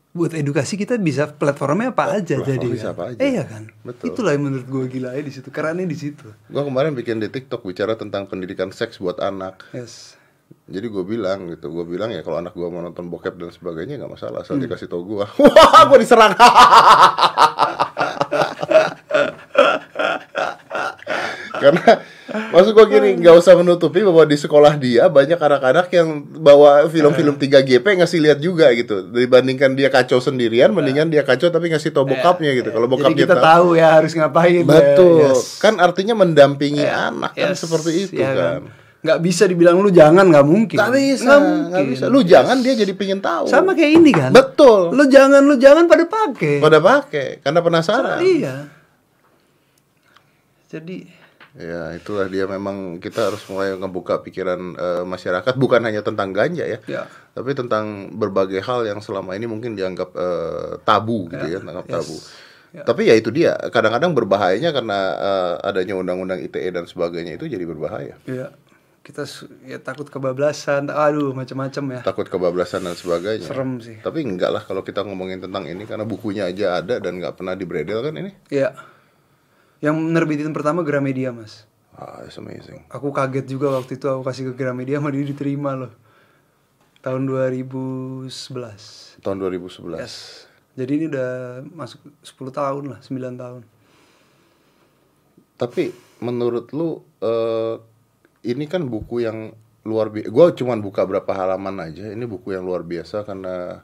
Buat edukasi kita bisa platformnya apa aja platform jadi bisa kan? apa aja. Eh, iya kan. Betul. Itulah yang menurut gue gila ya di situ. Kerennya di situ. gua kemarin bikin di TikTok bicara tentang pendidikan seks buat anak. Yes. Jadi gue bilang gitu, gue bilang ya kalau anak gue mau nonton bokep dan sebagainya nggak masalah, asal Hmm. dikasih tau gue. Wah, gue diserang. Karena maksud gue gini, nggak usah menutupi bahwa di sekolah dia banyak anak-anak yang bawa film-film 3GP ngasih lihat juga gitu. Dibandingkan dia kacau sendirian, mendingan dia kacau tapi ngasih tau bokapnya gitu. Kalau Jadi bokapnya kita tahu ya harus ngapain. ya. Betul. Yes. Kan artinya mendampingi anak kan Yes. seperti itu Ya kan. Nggak bisa dibilang lu jangan nggak mungkin. Gak bisa, Nggak mungkin. bisa. Lu jangan dia jadi pingin tahu. Sama kayak ini kan. Betul. Lu jangan lu jangan pada pakai. Pada pakai karena penasaran. Iya. Jadi Ya itulah dia memang kita harus mulai ngebuka pikiran eh, masyarakat bukan hanya tentang ganja ya, Ya. tapi tentang berbagai hal yang selama ini mungkin dianggap eh, tabu gitu ya, dianggap Yes. tabu. Tapi ya itu dia, kadang-kadang berbahayanya karena eh, adanya undang-undang ITE dan sebagainya itu jadi berbahaya. ya kita ya takut kebablasan aduh macam-macam ya takut kebablasan dan sebagainya. Serem sih. Tapi enggak lah kalau kita ngomongin tentang ini karena bukunya aja ada dan nggak pernah dibredel kan ini. ya yang nerbitin pertama Gramedia mas Ah, it's amazing. aku kaget juga waktu itu aku kasih ke Gramedia sama dia diterima loh tahun 2011 Tahun 2011. yes jadi ini udah masuk 10 tahun lah 9 tahun Tapi menurut lu eh, ini kan buku yang luar biasa. Gue cuman buka berapa halaman aja. Ini buku yang luar biasa karena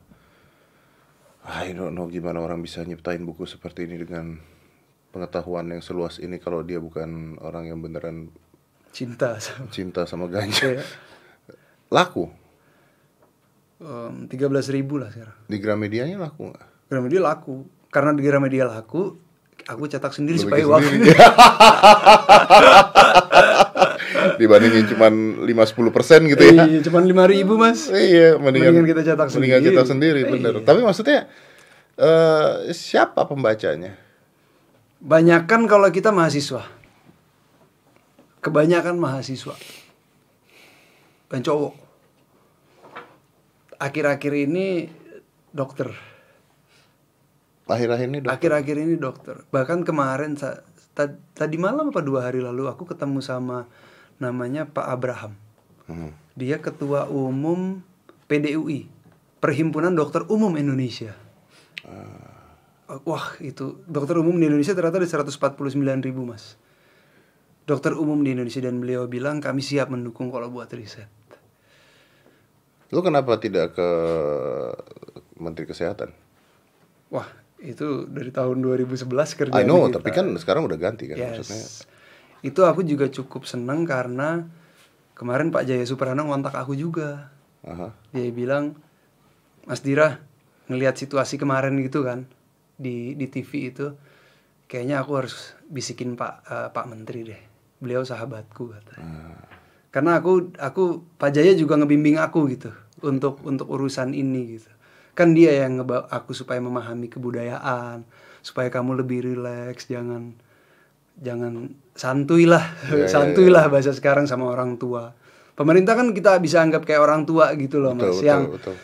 I don't know gimana orang bisa nyiptain buku seperti ini dengan pengetahuan yang seluas ini kalau dia bukan orang yang beneran cinta sama cinta sama ganja. Iya. Laku tiga belas ribu lah sekarang di Gramedianya laku nggak? Gramedia laku karena di Gramedia laku aku cetak sendiri Lu supaya sendiri. Dibandingin cuman 5-10 persen gitu ya. Iya, cuman lima ribu mas Iya, mendingan, Mendingan kita cetak mendingan sendiri. cetak sendiri, bener. Iya. Tapi maksudnya eh siapa pembacanya? Banyakan kalau kita mahasiswa. Kebanyakan mahasiswa. Dan cowok. Akhir-akhir ini dokter. Akhir-akhir ini dok. Akhir-akhir ini dokter. Bahkan kemarin Tadi malam apa dua hari lalu Aku ketemu sama Namanya Pak Abraham. Hmm. Dia ketua umum PDUI Perhimpunan Dokter Umum Indonesia Wah itu dokter umum di Indonesia ternyata ada 149 ribu mas Dokter umum di Indonesia dan beliau bilang kami siap mendukung kalau buat riset Lu kenapa tidak ke Menteri Kesehatan? Wah itu dari tahun 2011 kerja I know, tapi kan sekarang udah ganti kan maksudnya. Yes. Itu aku juga cukup seneng karena kemarin Pak Jaya Suprana ngontak aku juga. Aha. Dia bilang, Mas Dira, ngelihat situasi kemarin gitu kan di di TV itu, kayaknya aku harus bisikin Pak eh, Pak Menteri deh. Beliau sahabatku kata. Karena aku aku Pak Jaya juga ngebimbing aku gitu untuk untuk urusan ini gitu. Kan dia yang ngebawa aku supaya memahami kebudayaan, supaya kamu lebih rileks, jangan jangan santuy lah, Iya, iya, santuy lah bahasa sekarang sama orang tua. Pemerintah kan kita bisa anggap kayak orang tua gitu loh Betul, mas, betul, yang betul.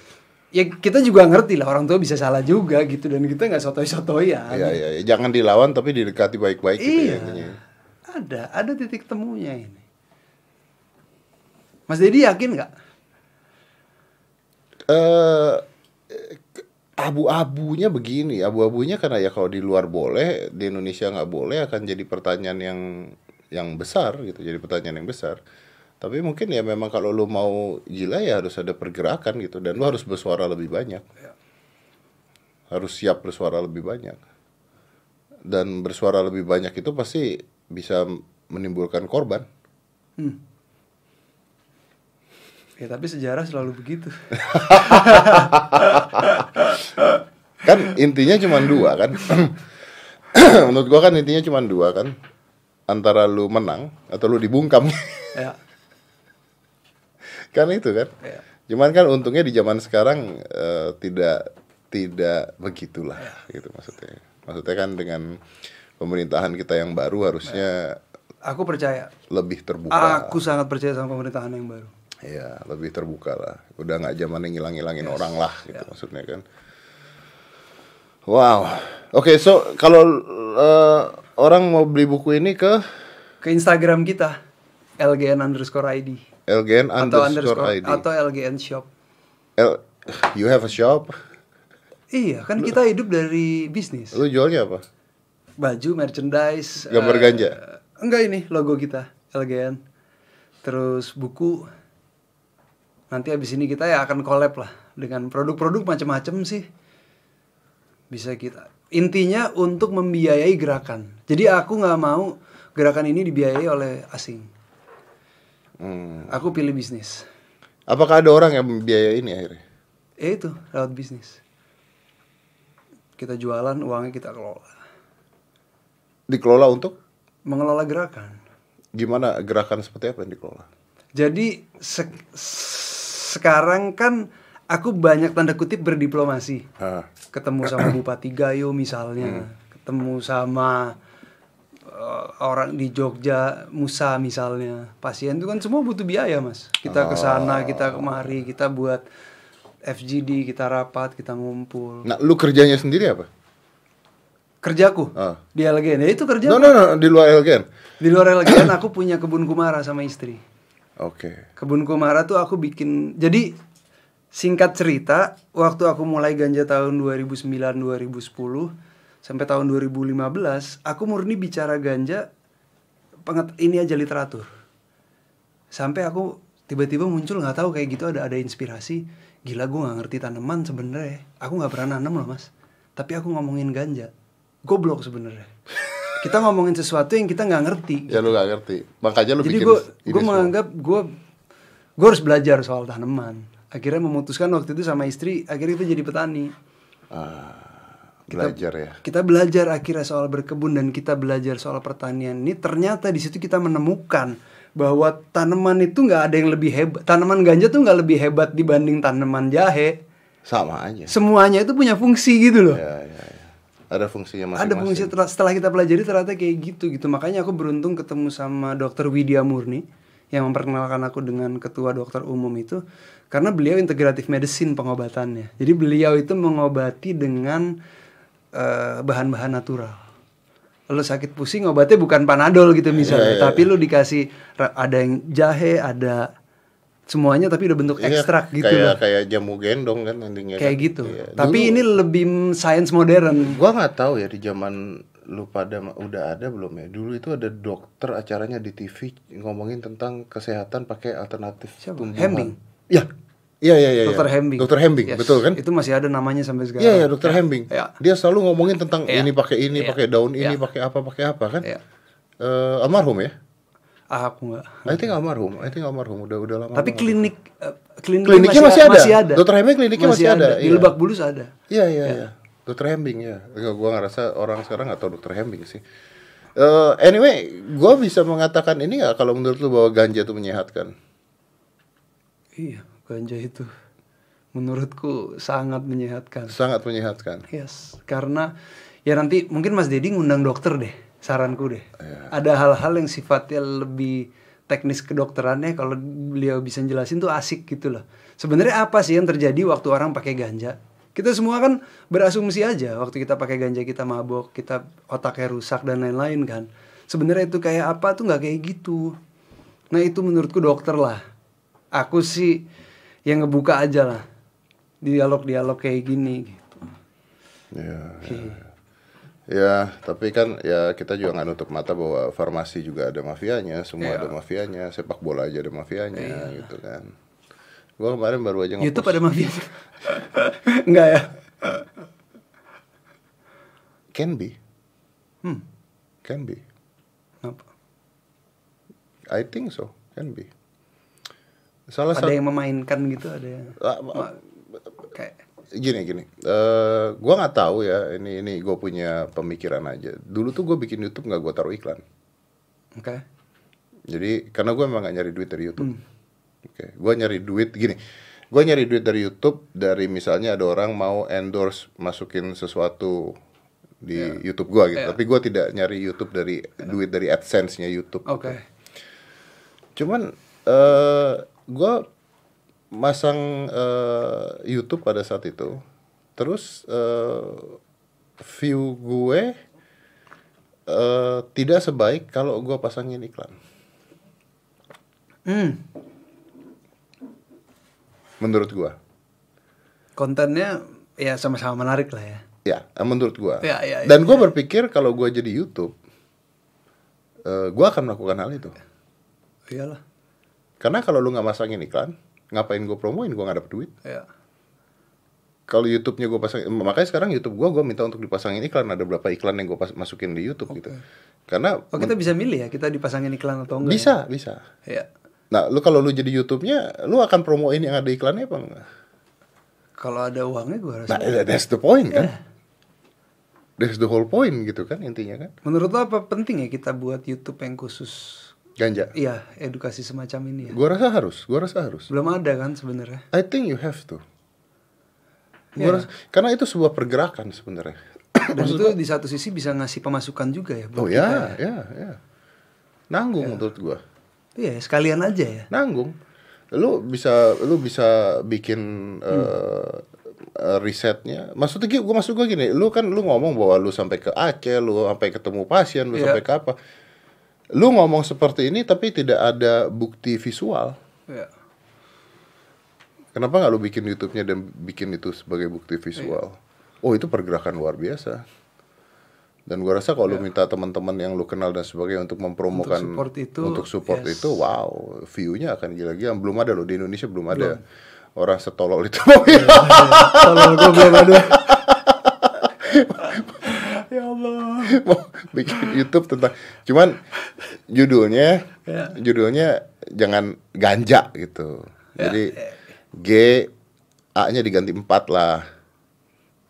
Ya kita juga ngerti lah orang tua bisa salah juga gitu dan kita nggak sotoy-sotoyan. Iya, iya, iya. jangan dilawan tapi didekati baik-baik gitu ya Iya. intinya. Ada, ada titik temunya ini. Mas Dedi yakin nggak? eh abu-abunya begini, abu-abunya karena ya kalau di luar boleh, di Indonesia nggak boleh akan jadi pertanyaan yang yang besar gitu, jadi pertanyaan yang besar. Tapi mungkin ya memang kalau lu mau gila ya harus ada pergerakan gitu dan lu harus bersuara lebih banyak. Harus siap bersuara lebih banyak. Dan bersuara lebih banyak itu pasti bisa menimbulkan korban. Hmm. Ya tapi sejarah selalu begitu. kan intinya cuma dua kan menurut gua kan intinya cuma dua kan antara lu menang atau lu dibungkam ya. Kan itu kan? Ya. cuman kan untungnya di zaman sekarang eh, tidak tidak begitulah gitu maksudnya. Maksudnya kan dengan pemerintahan kita yang baru harusnya Aku percaya. lebih terbuka. Aku sangat percaya sama pemerintahan yang baru. ya lebih terbuka lah. Udah nggak zamannya ngilang-ngilangin orang lah gitu maksudnya kan. Wow. Oke so kalau eh, orang mau beli buku ini ke? Ke Instagram kita LGN underscore ID LGN atau underscore ID atau LGN shop. L you have a shop Iya kan kita hidup dari bisnis. lu jualnya apa Baju, merchandise. Gambar eh, ganja? Enggak ini logo kita LGN. Terus buku. Nanti abis ini kita ya akan collab lah dengan produk-produk macam-macam sih. Bisa kita. Intinya untuk membiayai gerakan. Jadi aku nggak mau gerakan ini dibiayai oleh asing. Hmm. Aku pilih bisnis. apakah ada orang yang membiayai ini akhirnya Ya itu lewat bisnis. Kita jualan, uangnya kita kelola. dikelola untuk Mengelola gerakan. gimana gerakan seperti apa yang dikelola Jadi se- sekarang kan aku banyak tanda kutip berdiplomasi. Hah. Ketemu sama Bupati Gayo misalnya, ketemu sama orang di Jogja, Musa misalnya, pasien itu kan semua butuh biaya mas. Kita ke sana, kita kemari, kita buat FGD, kita rapat, kita ngumpul. Nah, lu kerjanya sendiri apa? Kerjaku Ah. di LGN, ya itu kerja. No, no, no, di luar LGN. Di luar LGN aku punya kebun kumara sama istri. Oke. Kebun kumara tuh aku bikin. Jadi singkat cerita, waktu aku mulai ganja tahun 2009 2010 sampai tahun 2015, aku murni bicara ganja penget ini aja literatur. Sampai aku tiba-tiba muncul nggak tahu kayak gitu ada ada inspirasi. Gila gue nggak ngerti tanaman sebenarnya. Aku nggak pernah nanam loh mas. Tapi aku ngomongin ganja. Goblok sebenarnya. Kita ngomongin sesuatu yang kita nggak ngerti. Ya lu gak ngerti. Makanya lu Jadi gue gue menganggap gue gue harus belajar soal tanaman. Akhirnya memutuskan waktu itu sama istri, akhirnya kita jadi petani. Ah, belajar ya. Kita belajar akhirnya soal berkebun dan kita belajar soal pertanian. Ini ternyata di situ kita menemukan bahwa tanaman itu nggak ada yang lebih hebat. Tanaman ganja tuh nggak lebih hebat dibanding tanaman jahe. Sama aja. Semuanya itu punya fungsi gitu loh. Ya, ya, ya. Ada fungsinya Ada masing-masing. fungsi setelah, setelah kita pelajari ternyata kayak gitu gitu. Makanya aku beruntung ketemu sama Dokter Widya Murni yang memperkenalkan aku dengan ketua dokter umum itu karena beliau integratif medicine pengobatannya. Jadi beliau itu mengobati dengan eh, bahan-bahan natural. Lo sakit pusing obatnya bukan panadol gitu misalnya, Iya, iya, tapi lu dikasih ra- ada yang jahe, ada semuanya tapi udah bentuk Iya, ekstrak gitu kayak loh. kayak jamu gendong kan endingnya Kayak kan. gitu. Iya. Tapi Dulu- ini lebih science modern. Gua nggak tahu ya di zaman lu pada udah ada belum ya. Dulu itu ada dokter acaranya di TV ngomongin tentang kesehatan pakai alternatif Siapa? tumbuhan. Hembing? Iya. Iya iya iya. Dokter iya. Hembing. Dokter Hembing, Yes. betul kan? Itu masih ada namanya sampai sekarang. Iya iya dokter Hembing. Ya. Dia selalu ngomongin tentang Iya. ini pakai ini, Iya. pakai daun ini, Iya. pakai apa, pakai apa kan? Iya. Eh, almarhum ya? Ah, aku enggak. I think almarhum, I think almarhum udah udah lama. Tapi klinik eh, kliniknya, Kliniknya masih ada. Masih ada. Dokter Hembing kliniknya masih ada, Di iya. Lebak Bulus ada. Iya iya iya. Dokter Hembing ya. Enggak, gua ngerasa orang sekarang nggak tahu dokter Hembing sih. Eh, anyway, gua bisa mengatakan ini nggak kalau menurut lu bahwa ganja itu menyehatkan? Iya, ganja itu menurutku sangat menyehatkan. Sangat menyehatkan. Yes, karena ya nanti mungkin Mas Dedi ngundang dokter deh, saranku deh. Iya. Ada hal-hal yang sifatnya lebih teknis kedokterannya kalau beliau bisa jelasin tuh asik gitu loh. Sebenarnya apa sih yang terjadi waktu orang pakai ganja? Kita semua kan berasumsi aja waktu kita pakai ganja kita mabok, kita otaknya rusak dan lain-lain kan. Sebenarnya itu kayak apa tuh nggak kayak gitu. Nah itu menurutku dokter lah. Aku sih yang ngebuka aja lah dialog-dialog kayak gini gitu. Ya, ya, ya, tapi kan ya kita juga nggak nutup mata bahwa farmasi juga ada mafianya, semua Iya. ada mafianya, sepak bola aja ada mafianya gitu kan. Gua kemarin baru aja YouTube ngepost ada mafia? Enggak ya? can be, Hmm. can be. Kenapa? I think so, can be. Salah Ada yang memainkan gitu, ada yang ah, kayak gini gini. Eh gua nggak tahu ya ini ini gue punya pemikiran aja. Dulu tuh gue bikin YouTube nggak gue taruh iklan. Oke. jadi karena gue emang gak nyari duit dari YouTube. Hmm. oke gue nyari duit gini. Gue nyari duit dari YouTube dari misalnya ada orang mau endorse masukin sesuatu di YouTube gue gitu. Iya. tapi gue tidak nyari YouTube dari duit dari AdSense-nya YouTube Oke. Cuman eh gue masang eh, YouTube pada saat itu, terus eh, view gue eh, tidak sebaik kalau gue pasangin iklan. Hmm. Menurut gue, Kontennya ya sama-sama menarik lah ya. ya menurut gue. Ya, ya, ya, Dan gue berpikir kalau gue jadi YouTube, eh gue akan melakukan hal itu. Iyalah. Karena kalau lu nggak masangin iklan, ngapain gue promoin? Gue nggak dapet duit. Ya. kalau YouTube-nya gue pasang makanya sekarang YouTube gue gue minta untuk dipasangin iklan ada berapa iklan yang gue masukin di YouTube gitu karena Oh kita bisa milih ya kita dipasangin iklan atau enggak? bisa bisa Ya. nah lu kalau lu jadi YouTube-nya lu akan promoin yang ada iklannya apa enggak Kalau ada uangnya gue rasa. nah that's the point kan that's the whole point gitu kan intinya kan Menurut lo apa penting ya kita buat YouTube yang khusus? Ganja Iya edukasi semacam ini ya. gue rasa harus gue rasa harus Belum ada kan sebenarnya. I think you have to Iya. Gua rasa- karena itu sebuah pergerakan sebenarnya Dan itu di satu sisi bisa ngasih pemasukan juga ya buat Oh kita ya, ya, ya. Nanggung menurut gua. Iya, sekalian aja ya. Nanggung. Lu bisa lu bisa bikin eh, eh, risetnya. Maksudnya gua maksud gua gini, lu kan lu ngomong bahwa lu sampai ke Aceh, lu sampai ketemu pasien, lu Iya. sampai ke apa. Lu ngomong seperti ini tapi tidak ada bukti visual. Iya. Kenapa nggak lu bikin YouTube-nya dan bikin itu sebagai bukti visual? Oh itu pergerakan luar biasa. Dan gua rasa kalau lu minta teman-teman yang lu kenal dan sebagainya untuk mempromokan Untuk support itu, untuk support yes. itu, wow, view-nya akan gila-gila. Belum ada loh di Indonesia belum ada orang setolol itu. Tolong gue belum ada. ya Allah. Mau bikin YouTube tentang, cuman judulnya, Ya. judulnya jangan ganja gitu. Ya, Jadi G A-nya diganti 4 lah,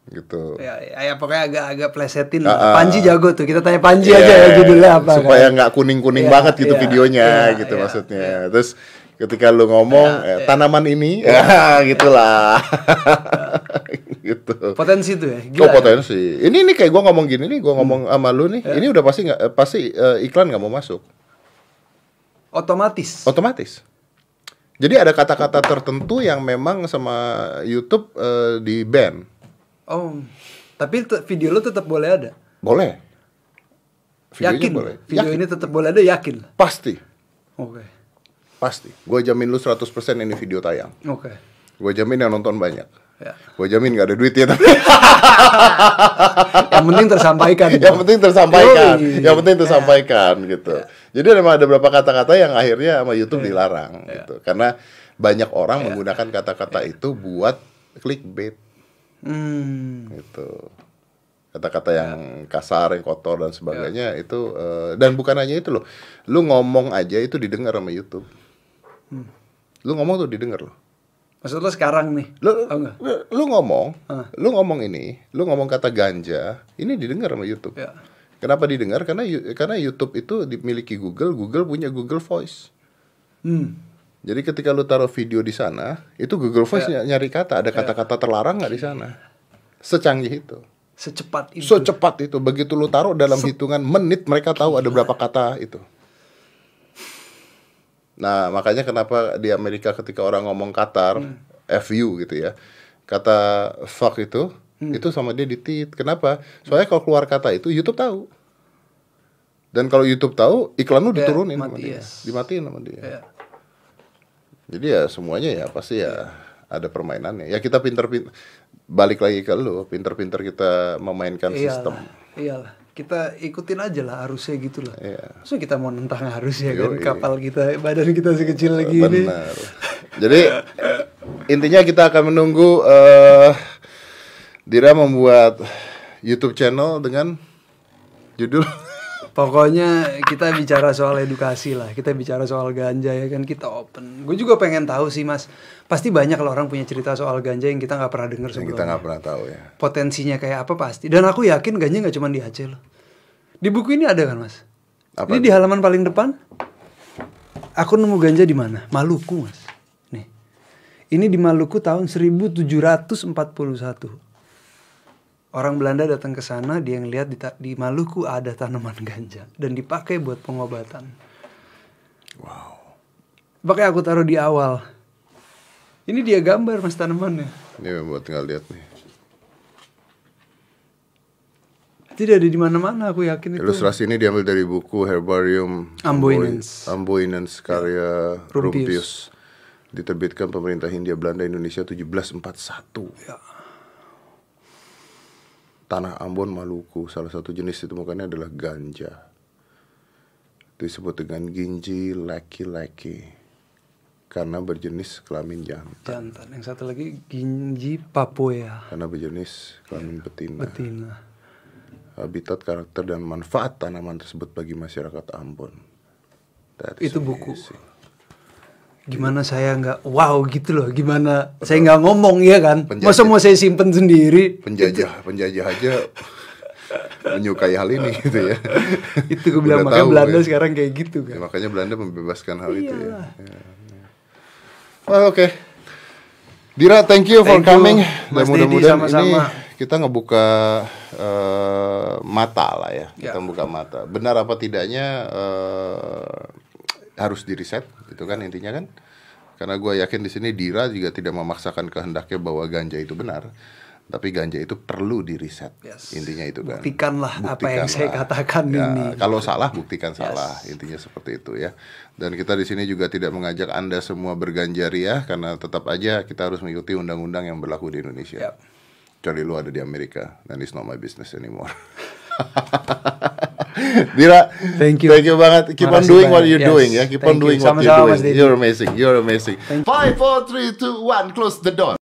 gitu. Ya, ya, ya, pokoknya agak-agak plesetin. Ah, lah. ah. Panji jago tuh. Kita tanya Panji Iya, aja ya judulnya apa. supaya kan. nggak kuning-kuning Iya, banget gitu iya, videonya iya, gitu iya, maksudnya terus ketika lu ngomong Iya, eh, tanaman ini ya gitulah gitu Potensi tuh ya. Oh Gila. potensi. Ini nih kayak gua ngomong gini nih, gua ngomong sama lu nih. Iya. Ini udah pasti nggak pasti eh, iklan nggak mau masuk. Otomatis. Otomatis. Jadi ada kata-kata tertentu yang memang sama YouTube eh, di ban. Oh. Tapi video lu tetap boleh ada. Boleh. Videonya yakin. boleh. Video Yakin. ini tetap boleh ada yakin. Pasti. Oke. Pasti. Gue jamin lu 100% ini video tayang. Oke. Gue jamin yang nonton banyak. Ya. Gue jamin gak ada duit ya tapi Yang penting tersampaikan. yang penting tersampaikan. Yoi. Yang penting tersampaikan gitu. Jadi memang ada beberapa kata-kata yang akhirnya sama YouTube dilarang gitu. Karena banyak orang menggunakan kata-kata itu buat clickbait Hmm. gitu. Kata-kata yang kasar, yang kotor dan sebagainya itu eh, dan bukan hanya itu loh. Lu ngomong aja itu didengar sama YouTube. Lu ngomong tuh didengar loh. Maksud lo sekarang nih? Oh, lu, lu ngomong, Ah. lu ngomong ini, lu ngomong kata ganja, ini didengar sama YouTube. Ya. Kenapa didengar? Karena karena YouTube itu dimiliki Google, Google punya Google Voice. Hmm. Jadi ketika lu taruh video di sana, itu Google Voice ny- nyari kata, ada kata-kata terlarang nggak di sana? Secanggih itu, Secepat itu. secepat itu. Begitu lu taruh dalam hitungan menit, mereka tahu ada berapa kata itu. Nah, makanya kenapa di Amerika ketika orang ngomong Qatar, FU gitu ya, kata fuck itu, itu sama dia ditit. Kenapa? Soalnya kalau keluar kata itu, YouTube tahu. Dan kalau YouTube tahu, iklan lu Ya, diturunin sama mati, dia, yes. dimatiin sama dia. Ya. Jadi ya semuanya ya pasti ya ada permainannya. Ya kita pinter-pinter balik lagi ke lu, pinter-pinter kita memainkan sistem. Iyalah, iyalah. Kita ikutin aja lah arusnya gitu lah. Iya. So kita mau nentang arus ya kan kapal kita badan kita sekecil lagi ini. Benar. Jadi intinya kita akan menunggu eh Dira membuat YouTube channel dengan judul Pokoknya kita bicara soal edukasi lah, kita bicara soal ganja ya kan kita open. Gue juga pengen tahu sih mas, pasti banyak lah orang punya cerita soal ganja yang kita nggak pernah dengar yang sebelumnya. kita nggak pernah tahu ya. Potensinya kayak apa pasti. Dan aku yakin ganja nggak cuma di Aceh loh. Di buku ini ada kan mas? Apa ini di halaman paling depan. Aku nemu ganja di mana? Maluku mas. Nih, ini di Maluku tahun 1741. Orang Belanda datang ke sana, dia ngeliat di, di Maluku ada tanaman ganja dan dipakai buat pengobatan. Wow. Makanya aku taruh di awal. Ini dia gambar mas tanamannya. Ini buat tinggal lihat nih. Tidak ada di mana-mana aku yakin itu. Ilustrasi ini diambil dari buku Herbarium Amboinens. Amboinens karya Rumpius. Rumpius. Diterbitkan pemerintah Hindia Belanda Indonesia 1741. Ya. Tanah Ambon Maluku salah satu jenis ditemukannya adalah ganja. Itu disebut dengan ginji leki-leki karena berjenis kelamin jantan. Jantan. Yang satu lagi Ginji Papua Karena berjenis kelamin betina. betina. Habitat, karakter, dan manfaat tanaman tersebut bagi masyarakat Ambon. That Itu buku. amazing. Gimana saya nggak wow gitu loh. Gimana saya nggak ngomong ya kan? Penjajah. Masa mau saya simpen sendiri? Penjajah, penjajah aja menyukai hal ini gitu ya. Itu gue bilang makanya tahu, Belanda ya. sekarang kayak gitu Ya, kan. makanya Belanda membebaskan hal itu ya. Iyalah. Ya, ya. Oh, Oke. Dira, thank you for Thank coming. Dan mudah-mudahan ini kita ngebuka eh, mata lah ya. Kita Ya. buka mata. Benar apa tidaknya eh, harus di reset, itu kan intinya kan? Karena gue yakin di sini Dira juga tidak memaksakan kehendaknya bahwa ganja itu benar, tapi ganja itu perlu di reset. Yes. Intinya itu kan. Buktikanlah apa yang saya Buktikanlah. katakan Ya, ini. Kalau salah buktikan salah, intinya seperti itu ya. Dan kita di sini juga tidak mengajak anda semua berganja ria, karena tetap aja kita harus mengikuti undang-undang yang berlaku di Indonesia. Yap. Kecuali lu ada di Amerika, dan it's not my business anymore. Dira, Thank you. Thank you banget. Keep on Makasih doing what banyak. you're Yes. doing ya. Keep on Thank you. doing what Sama-sama, you're Mas doing. You're amazing. You're amazing. Five, four, three, two, one. Close the door.